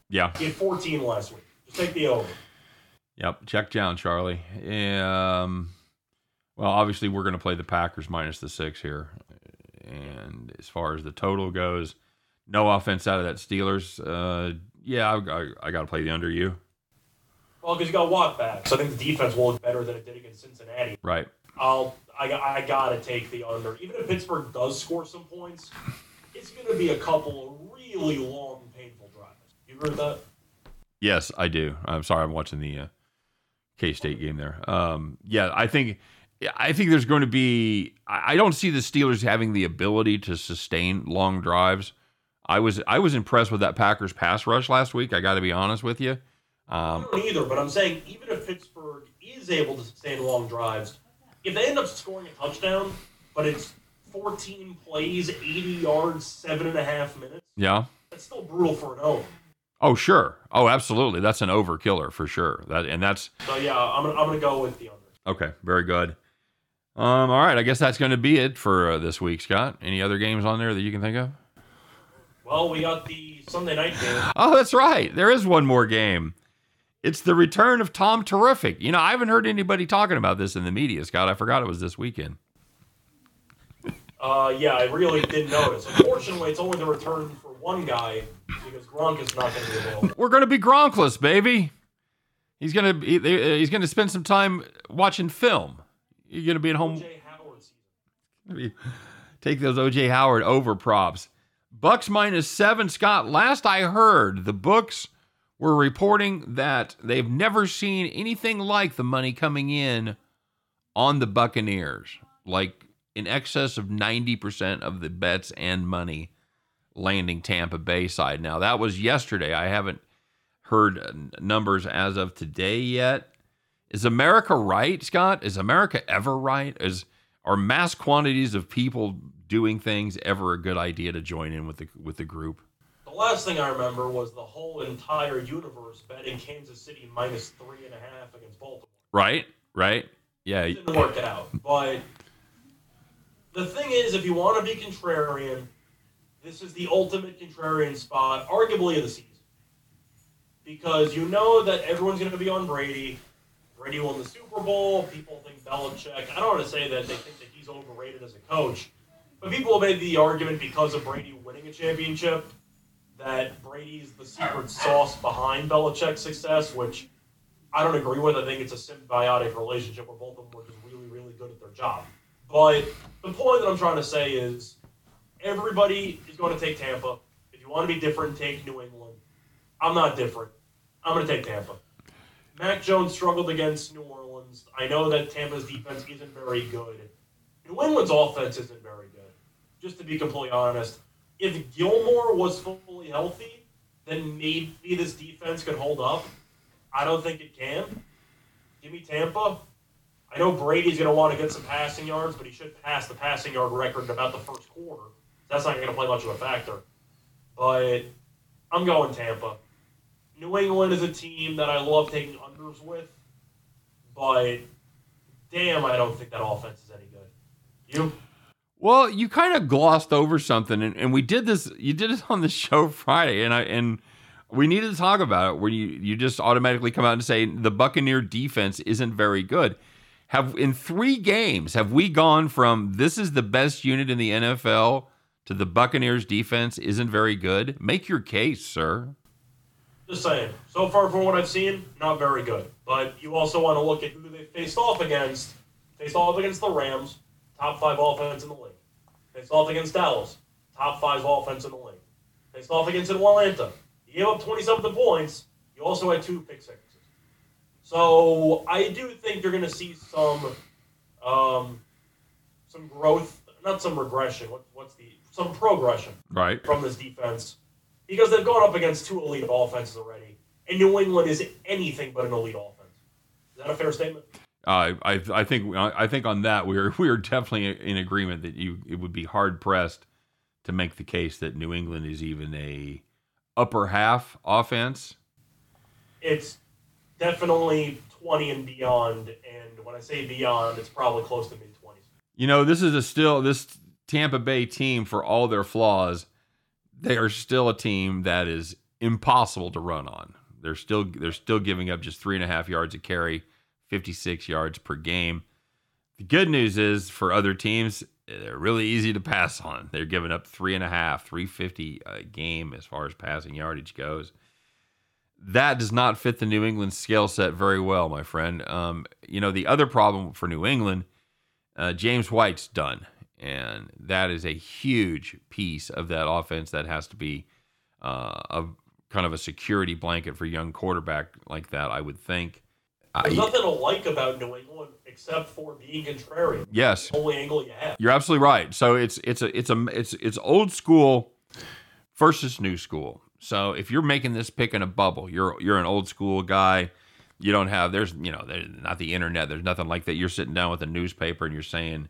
Yeah. He had 14 last week. Just take the over. Yep, check down, Charlie. Um, well, obviously, we're going to play the Packers minus the six here. And as far as the total goes, no offense out of that Steelers. Uh, yeah, I, I, I got to play the under you. Well, because you got Watt back, so I think the defense will look better than it did against Cincinnati. Right. I'll I, I gotta take the under. Even if Pittsburgh does score some points, it's gonna be a couple of really long, painful drives. You agree with that? Yes, I do. I'm sorry, I'm watching the uh, K State game there. Um, yeah, I think. I think there's going to be. I I don't see the Steelers having the ability to sustain long drives. I was I was impressed with that Packers pass rush last week. I got to be honest with you. Um, I don't either, but I'm saying even if Pittsburgh is able to sustain long drives, if they end up scoring a touchdown, but it's 14 plays, 80 yards, seven and a half minutes, yeah. that's still brutal for an over. Oh sure. Oh absolutely. That's an over killer for sure. That and that's So yeah, I'm gonna, I'm gonna go with the under. okay. Very good. Um. All right. I guess that's going to be it for uh, this week, Scott. Any other games on there that you can think of? Well, we got the Sunday night game. Oh, that's right. There is one more game. It's the return of Tom Terrific. You know, I haven't heard anybody talking about this in the media, Scott. I forgot it was this weekend. Uh, yeah, I really didn't notice. Unfortunately, it's only the return for one guy because Gronk is not going to be available. We're going to be Gronkless, baby. He's going to he, he's going to spend some time watching film. You're going to be at home Jay Howard season. (laughs) Take those OJ Howard over props. Bucks minus seven. Scott, last I heard, the books were reporting that they've never seen anything like the money coming in on the Buccaneers. Like in excess of 90% of the bets and money landing Tampa Bay side. Now, that was yesterday. I haven't heard numbers as of today yet. Is America right, Scott? Is America ever right? Is are mass quantities of people doing things ever a good idea to join in with the with the group? Last thing I remember was the whole entire universe betting Kansas City minus three and a half against Baltimore. Right? Right? Yeah. It didn't work out. But the thing is, if you want to be contrarian, this is the ultimate contrarian spot, arguably of the season. Because you know that everyone's going to be on Brady. Brady won the Super Bowl. People think Belichick. I don't want to say that they think that he's overrated as a coach, but people have made the argument because of Brady winning a championship that Brady's the secret sauce behind Belichick's success, which I don't agree with. I think it's a symbiotic relationship where both of them were just really, really good at their job. But the point that I'm trying to say is everybody is going to take Tampa. If you want to be different, take New England. I'm not different. I'm going to take Tampa. Mac Jones struggled against New Orleans. I know that Tampa's defense isn't very good. New England's offense isn't very good. Just to be completely honest, if Gilmore was healthy, then maybe this defense could hold up. I don't think it can. Give me Tampa. I know Brady's going to want to get some passing yards, but he should pass the passing yard record in about the first quarter. That's not going to play much of a factor. But I'm going Tampa. New England is a team that I love taking unders with, but damn, I don't think that offense is any good. You? Well, you kind of glossed over something, and, and we did this. You did it on the show Friday, and I and we needed to talk about it. Where you you just automatically come out and say the Buccaneer defense isn't very good. Have in three games have we gone from this is the best unit in the NFL to the Buccaneers defense isn't very good? Make your case, sir. Just saying. So far, from what I've seen, not very good. But you also want to look at who they faced off against. Faced off against the Rams, top five offense in the league. Faced off against Dallas, top five offense in the league. Faced off against Atlanta. You gave up 20 something points. You also had two pick sixes. So I do think you're going to see some um, some growth, not some regression. What, what's the some progression Right. from this defense because they've gone up against two elite offenses already, and New England is anything but an elite offense. Is that a fair statement? Uh, I I think I think on that we are (laughs) we are definitely in agreement that you it would be hard pressed to make the case that New England is even a upper half offense. It's definitely 20 and beyond, and when I say beyond, it's probably close to mid 20s. You know, this is a still this Tampa Bay team for all their flaws, they are still a team that is impossible to run on. They're still they're still giving up just three and a half yards a carry, 56 yards per game. The good news is for other teams, they're really easy to pass on. They're giving up three and a half, 350 a game as far as passing yardage goes. That does not fit the New England skill set very well, my friend. Um, you know, the other problem for New England, uh, James White's done. And that is a huge piece of that offense that has to be uh, a kind of a security blanket for young quarterback like that, I would think. There's I- nothing to like about New England except for being contrarian. yes, The only angle you have. You're absolutely right. So it's it's a it's a it's it's old school versus new school. So if you're making this pick in a bubble, you're you're an old school guy. You don't have there's you know there's not the internet. There's nothing like that. You're sitting down with a newspaper and you're saying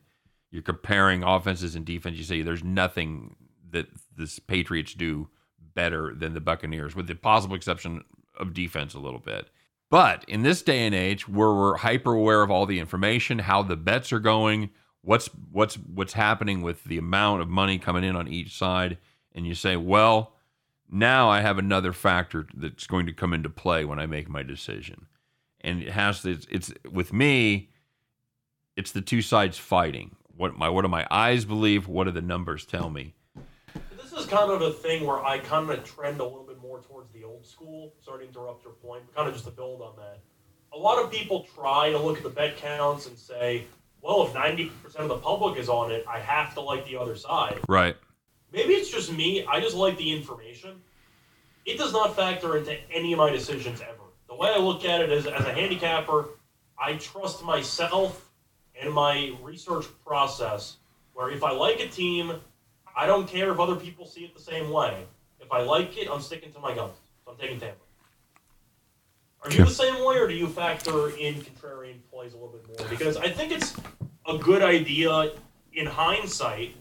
you're comparing offenses and defense. You say there's nothing that this Patriots do better than the Buccaneers, with the possible exception of defense a little bit. But in this day and age, where we're hyper aware of all the information, how the bets are going, what's what's what's happening with the amount of money coming in on each side, and you say, well, now I have another factor that's going to come into play when I make my decision, and it has to. It's, it's with me. It's the two sides fighting. What my what do my eyes believe? What do the numbers tell me? This is kind of a thing where I kind of trend a little more towards the old school. Sorry to interrupt your point, but kind of just to build on that. A lot of people try to look at the bet counts and say, well, if 90% of the public is on it, I have to like the other side. Right. Maybe it's just me. I just like the information. It does not factor into any of my decisions ever. The way I look at it is as a handicapper, I trust myself and my research process. Where if I like a team, I don't care if other people see it the same way. If I like it, I'm sticking to my guns. So I'm taking Tampa. Are you the same way, or do you factor in contrarian plays a little bit more? Because I think it's a good idea in hindsight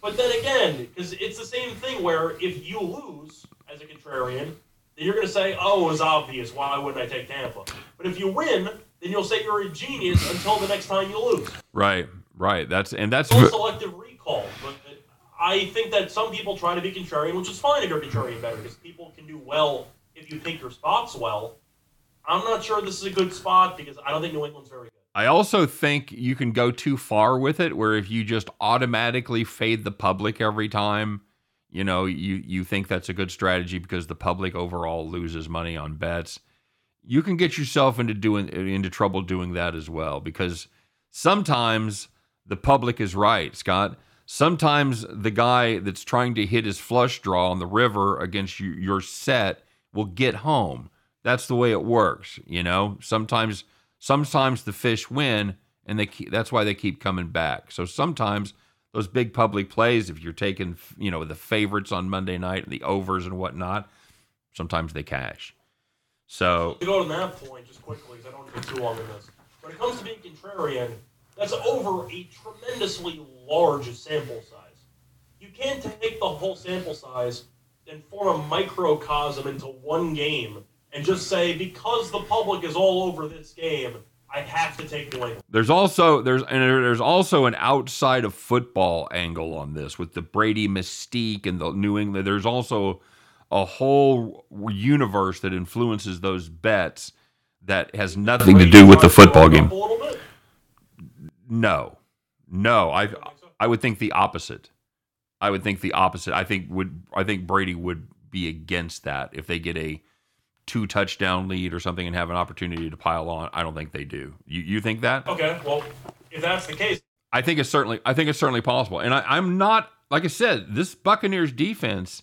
but then again, because it's the same thing where if you lose as a contrarian, then you're going to say, oh, it was obvious. Why wouldn't I take Tampa? But if you win, then you'll say you're a genius until the next time you lose. Right. Right. That's and that's all selective recall. But I think that some people try to be contrarian, which is fine if you're contrarian better, because people can do well if you pick your spots well. I'm not sure this is a good spot because I don't think New England's very good. I also think you can go too far with it where if you just automatically fade the public every time, you know, you you think that's a good strategy because the public overall loses money on bets. you can get yourself into doing into trouble doing that as well because sometimes the public is right, Scott. Sometimes the guy that's trying to hit his flush draw on the river against you, your set will get home. That's the way it works, you know. Sometimes sometimes the fish win and they keep, that's why they keep coming back. So sometimes those big public plays, if you're taking, you know, the favorites on Monday night and the overs and whatnot, sometimes they cash. So to go to that point just quickly, because I don't want to get too long in this. When it comes to being contrarian, that's over a tremendously large sample size. You can't take the whole sample size and form a microcosm into one game and just say because the public is all over this game, I have to take New England. There's also there's and there's also an outside of football angle on this with the Brady mystique and the New England. There's also a whole universe that influences those bets that has nothing to do with the football game. No, no, I I would think the opposite. I would think the opposite. I think would I think Brady would be against that if they get a two touchdown lead or something and have an opportunity to pile on. I don't think they do. You you think that? Okay, well, if that's the case, I think it's certainly I think it's certainly possible. And I, I'm not like I said, this Buccaneers defense,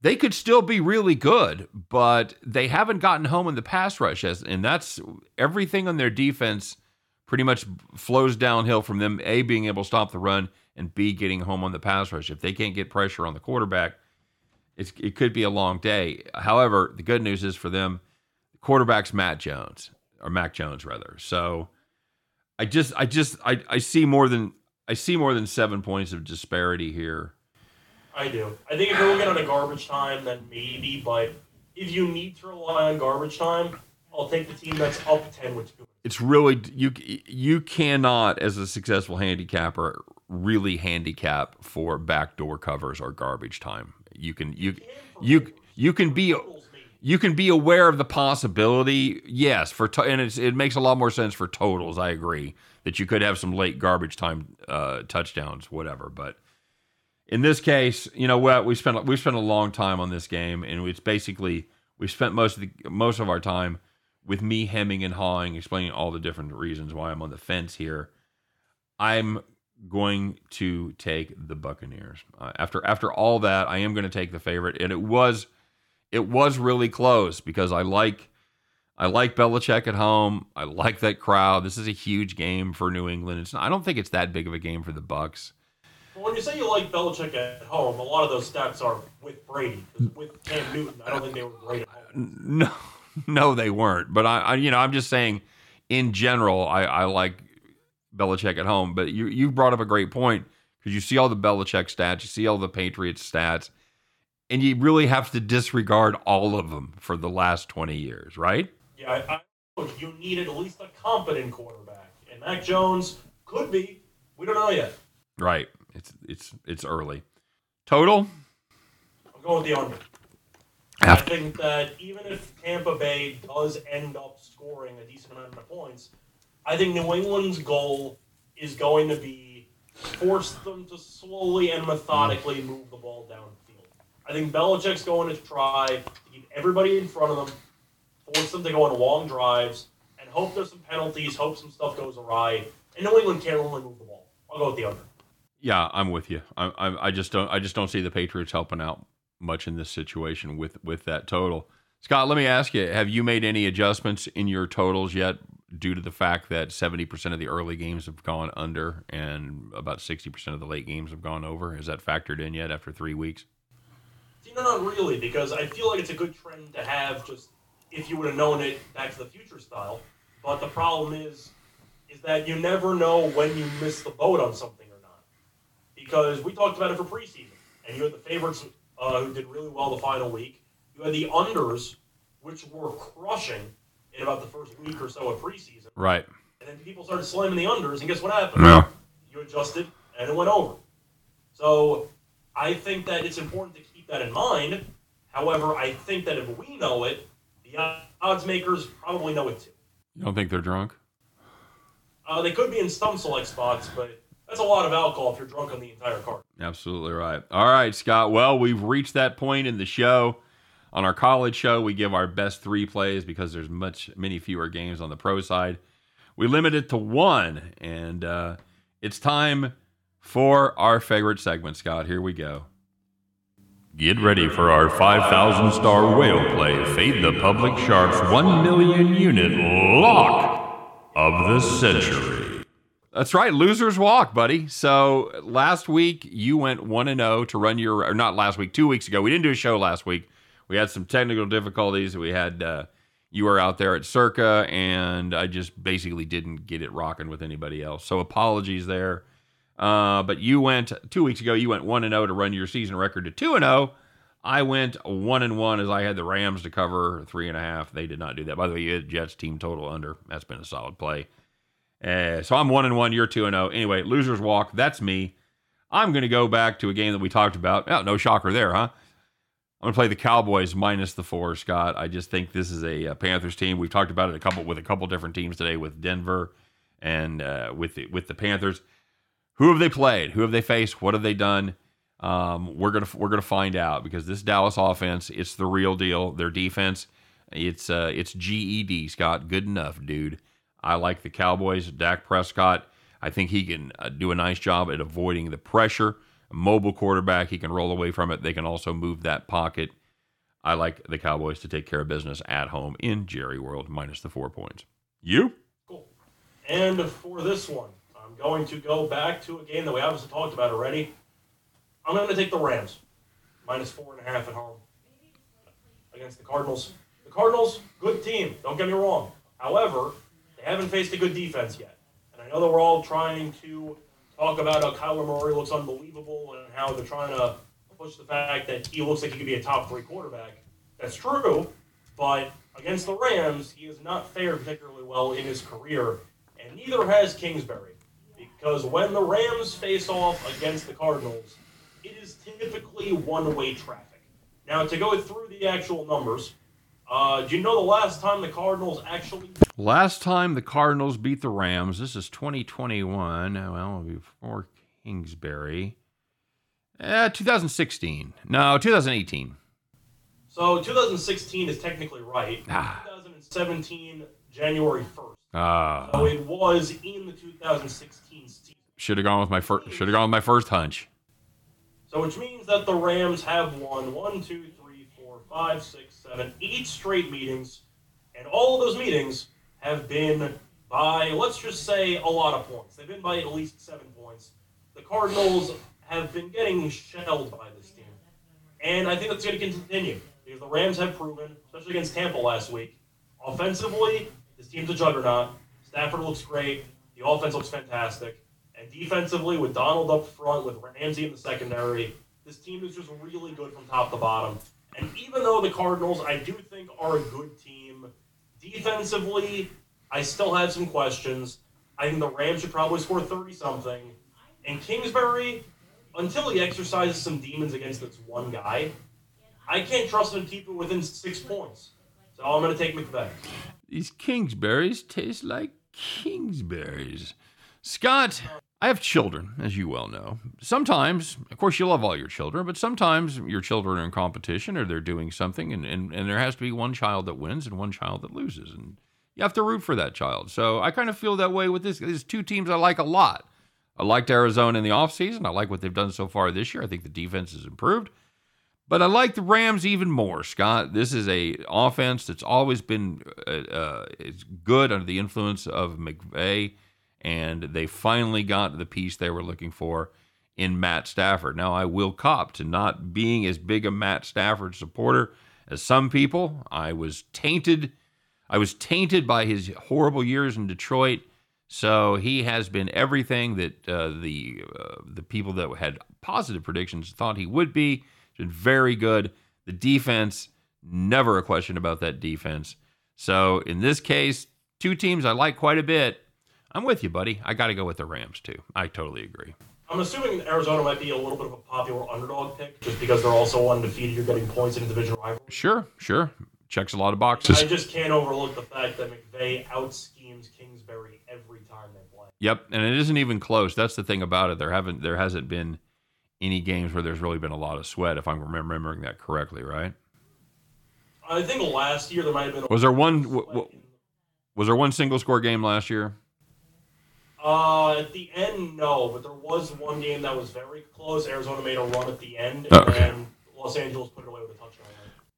they could still be really good, but they haven't gotten home in the pass rush as and that's everything on their defense pretty much flows downhill from them A being able to stop the run and B getting home on the pass rush. If they can't get pressure on the quarterback, it could be a long day. However, the good news is for them, the quarterback's Matt Jones or Mac Jones rather. So I just I just I, I see more than I see more than seven points of disparity here. I do. I think if you're looking at a garbage time, then maybe. But if you need to rely on garbage time, I'll take the team that's up ten with two. It's really you you cannot as a successful handicapper really handicap for backdoor covers or garbage time. You can you you you can be you can be aware of the possibility. Yes, for to, and it makes a lot more sense for totals. I agree that you could have some late garbage time uh, touchdowns, whatever. But in this case, you know what? We spent we spent a long time on this game, and it's basically we spent most of the most of our time with me hemming and hawing, explaining all the different reasons why I'm on the fence here. I'm going to take the Buccaneers. Uh, after after all that, I am going to take the favorite, and it was it was really close because I like I like Belichick at home. I like that crowd. This is a huge game for New England. It's not, I don't think it's that big of a game for the Bucks. Well, when you say you like Belichick at home, a lot of those stats are with Brady. With Cam Newton, I don't think they were great at home. No, (laughs) no, they weren't. But I, I you know, I'm just saying, in general, I, I like Belichick at home. But you you brought up a great point because you see all the Belichick stats, you see all the Patriots stats, and you really have to disregard all of them for the last 20 years, right? Yeah, I, I you needed at least a competent quarterback, and Mac Jones could be. We don't know yet. Right. It's it's it's early. Total. I'm going with the under. I think that even if Tampa Bay does end up scoring a decent amount of points, I think New England's goal is going to be force them to slowly and methodically move the ball downfield. I think Belichick's going to try to keep everybody in front of them, force them to go on long drives, and hope there's some penalties, hope some stuff goes awry. And New England can't really move the ball. I'll go with the under. Yeah, I'm with you. I, I, I just don't I just don't see the Patriots helping out much in this situation with with that total. Scott, let me ask you: Have you made any adjustments in your totals yet, due to the fact that seventy percent of the early games have gone under and about sixty percent of the late games have gone over? Has that factored in yet after three weeks? No, not really, because I feel like it's a good trend to have. Just if you would have known it, Back to the Future style. But the problem is, is that you never know when you miss the boat on something or not. Because we talked about it for preseason, and you had the favorites uh, who did really well the final week. You had the unders, which were crushing in about the first week or so of preseason. Right. And then people started slamming the unders, and guess what happened? No. You adjusted, and it went over. So I think that it's important to keep that in mind. However, I think that if we know it, the odds makers probably know it too. You don't think they're drunk? Uh, they could be in some select spots, but that's a lot of alcohol if you're drunk on the entire card. Absolutely right. All right, Scott. Well, we've reached that point in the show. On our college show, we give our best three plays because there's much many fewer games on the pro side. We limit it to one, and uh, it's time for our favorite segment, Scott. Here we go. Get ready for our 5,000 star whale play. Fade the public sharks 1 million unit lock of the century. That's right, losers walk, buddy. So last week you went 1 and 0 to run your, or not last week, two weeks ago. We didn't do a show last week. We had some technical difficulties. We had, uh, you were out there at Circa, and I just basically didn't get it rocking with anybody else. So apologies there. Uh, but you went two weeks ago. You went one and zero to run your season record to two and zero. I went one and one as I had the Rams to cover three and a half. They did not do that. By the way, you had Jets team total under. That's been a solid play. Uh, so I'm one and one. You're two and zero. Anyway, losers walk. That's me. I'm going to go back to a game that we talked about. Oh, no shocker there, huh? I'm going to play the Cowboys minus the four, Scott. I just think this is a, a Panthers team. We've talked about it a couple with a couple different teams today with Denver and uh, with the, with the Panthers who have they played? Who have they faced? What have they done? Um, we're gonna we're gonna find out because this Dallas offense, it's the real deal. Their defense, it's uh, it's GED. Scott, good enough, dude. I like the Cowboys. Dak Prescott, I think he can uh, do a nice job at avoiding the pressure. Mobile quarterback, he can roll away from it. They can also move that pocket. I like the Cowboys to take care of business at home in Jerry World, minus the four points. You? Cool. And for this one, I'm going to go back to a game that we obviously talked about already. I'm going to take the Rams, minus four and a half at home against the Cardinals. The Cardinals, good team. Don't get me wrong. However, haven't faced a good defense yet. And I know that we're all trying to talk about how Kyler Murray looks unbelievable and how they're trying to push the fact that he looks like he could be a top three quarterback. That's true, but against the Rams, he has not fared particularly well in his career, and neither has Kingsbury. Because when the Rams face off against the Cardinals, it is typically one way traffic. Now, to go through the actual numbers, uh, do you know the last time the Cardinals actually Last time the Cardinals beat the Rams, this is 2021. Well, before Kingsbury. Uh, 2016. No, 2018. So 2016 is technically right. Ah. 2017, January 1st. Ah, So it was in the 2016 season. should have gone with my first. Should have gone with my first hunch. So which means that the Rams have won one, two, three, four, five, six, seven, eight straight meetings, and all of those meetings have been by let's just say a lot of points. They've been by at least seven points. The Cardinals have been getting shelled by this team, and I think that's going to continue because the Rams have proven, especially against Tampa last week, offensively this team's a juggernaut. Stafford looks great. The offense looks fantastic. And defensively, with Donald up front, with Ramsey in the secondary, this team is just really good from top to bottom. And even though the Cardinals, I do think, are a good team, defensively, I still have some questions. I think the Rams should probably score 30 something. And Kingsbury, until he exercises some demons against this one guy, I can't trust him to keep it within six points. So I'm going to take McVay. These Kingsberries taste like Kingsberries. Scott, I have children, as you well know. Sometimes, of course, you love all your children, but sometimes your children are in competition or they're doing something, and, and, and there has to be one child that wins and one child that loses. And you have to root for that child. So I kind of feel that way with this. There's two teams I like a lot. I liked Arizona in the offseason. I like what they've done so far this year. I think the defense has improved. But I like the Rams even more, Scott. This is a offense that's always been uh, uh, good under the influence of McVay, and they finally got the piece they were looking for in Matt Stafford. Now I will cop to not being as big a Matt Stafford supporter as some people. I was tainted. I was tainted by his horrible years in Detroit. So he has been everything that uh, the uh, the people that had positive predictions thought he would be. He's been very good. The defense, never a question about that defense. So in this case, two teams I like quite a bit. I'm with you, buddy. I got to go with the Rams too. I totally agree. I'm assuming Arizona might be a little bit of a popular underdog pick just because they're also undefeated. You're getting points in a division rivalry. Sure, sure. Checks a lot of boxes. I just can't overlook the fact that McVay out schemes Kingsbury every time they play. Yep, and it isn't even close. That's the thing about it. There haven't there hasn't been any games where there's really been a lot of sweat, if I'm remembering that correctly, right? I think last year there might have been. A Was there one? W- w- was there one single score game last year? Uh, at the end, no, but there was one game that was very close. Arizona made a run at the end, Oh, and okay. then Los Angeles put it away with a touchdown.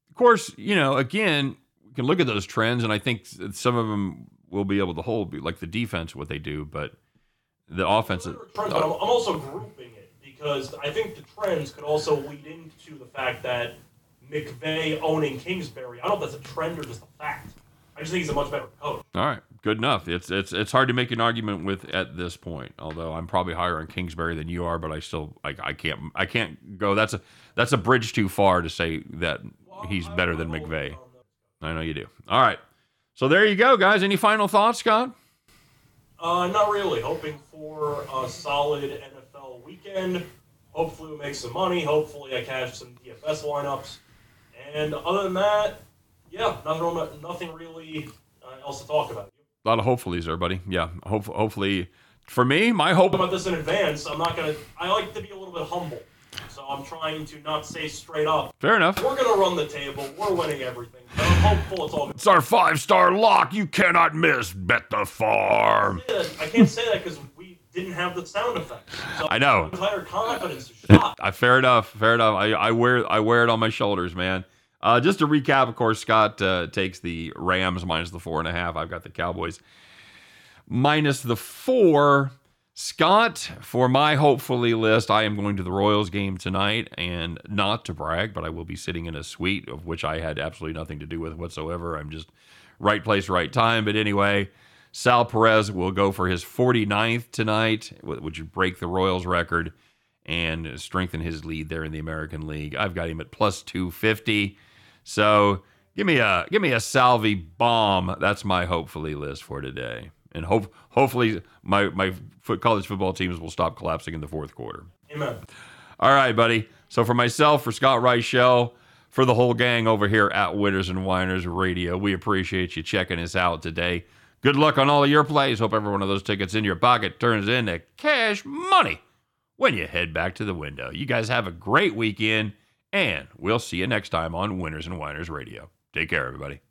Of course, you know, again, we can look at those trends, and I think some of them will be able to hold, like the defense, what they do, but the offense. Trends, but I'm, I'm also grouping it because I think the trends could also lead into the fact that McVay owning Kingsbury. I don't know if that's a trend or just a fact. I just think he's a much better coach. All right, good enough. It's it's it's hard to make an argument with at this point. Although I'm probably higher on Kingsbury than you are, but I still I, I can't I can't go. That's a that's a bridge too far to say that he's better than McVay. I know you do. All right, so there you go, guys. Any final thoughts, Scott? Uh, not really. Hoping for a solid NFL weekend. Hopefully, we make some money. Hopefully, I cash some DFS lineups. And other than that, yeah, nothing, nothing really uh, else to talk about. A lot of hopefullys there, buddy. Yeah, hope, hopefully, for me, my hope. About this in advance, I'm not gonna. I like to be a little bit humble, so I'm trying to not say straight up. Fair enough. We're gonna run the table. We're winning everything. But I'm hopeful it's all. Good. It's our five star lock. You cannot miss. Bet the farm. I can't say that because we didn't have the sound effect. So I know. entire confidence is shot. I fair enough, fair enough. I, I wear I wear it on my shoulders, man. Uh, just to recap, of course, Scott uh, takes the Rams minus the four and a half. I've got the Cowboys minus the four. Scott, for my hopefully list, I am going to the Royals game tonight, and not to brag, but I will be sitting in a suite of which I had absolutely nothing to do with whatsoever. I'm just right place, right time. But anyway, Sal Perez will go for his 49th tonight, wh- which would break the Royals record and strengthen his lead there in the American League. I've got him at plus 250. So give me a give me a Salvy bomb. That's my hopefully list for today. And hope hopefully my my foot college football teams will stop collapsing in the fourth quarter. Amen. All right, buddy. So for myself, for Scott Reichel, for the whole gang over here at Winners and Whiners Radio, we appreciate you checking us out today. Good luck on all of your plays. Hope every one of those tickets in your pocket turns into cash money when you head back to the window. You guys have a great weekend, and we'll see you next time on Winners and Whiners Radio. Take care, everybody.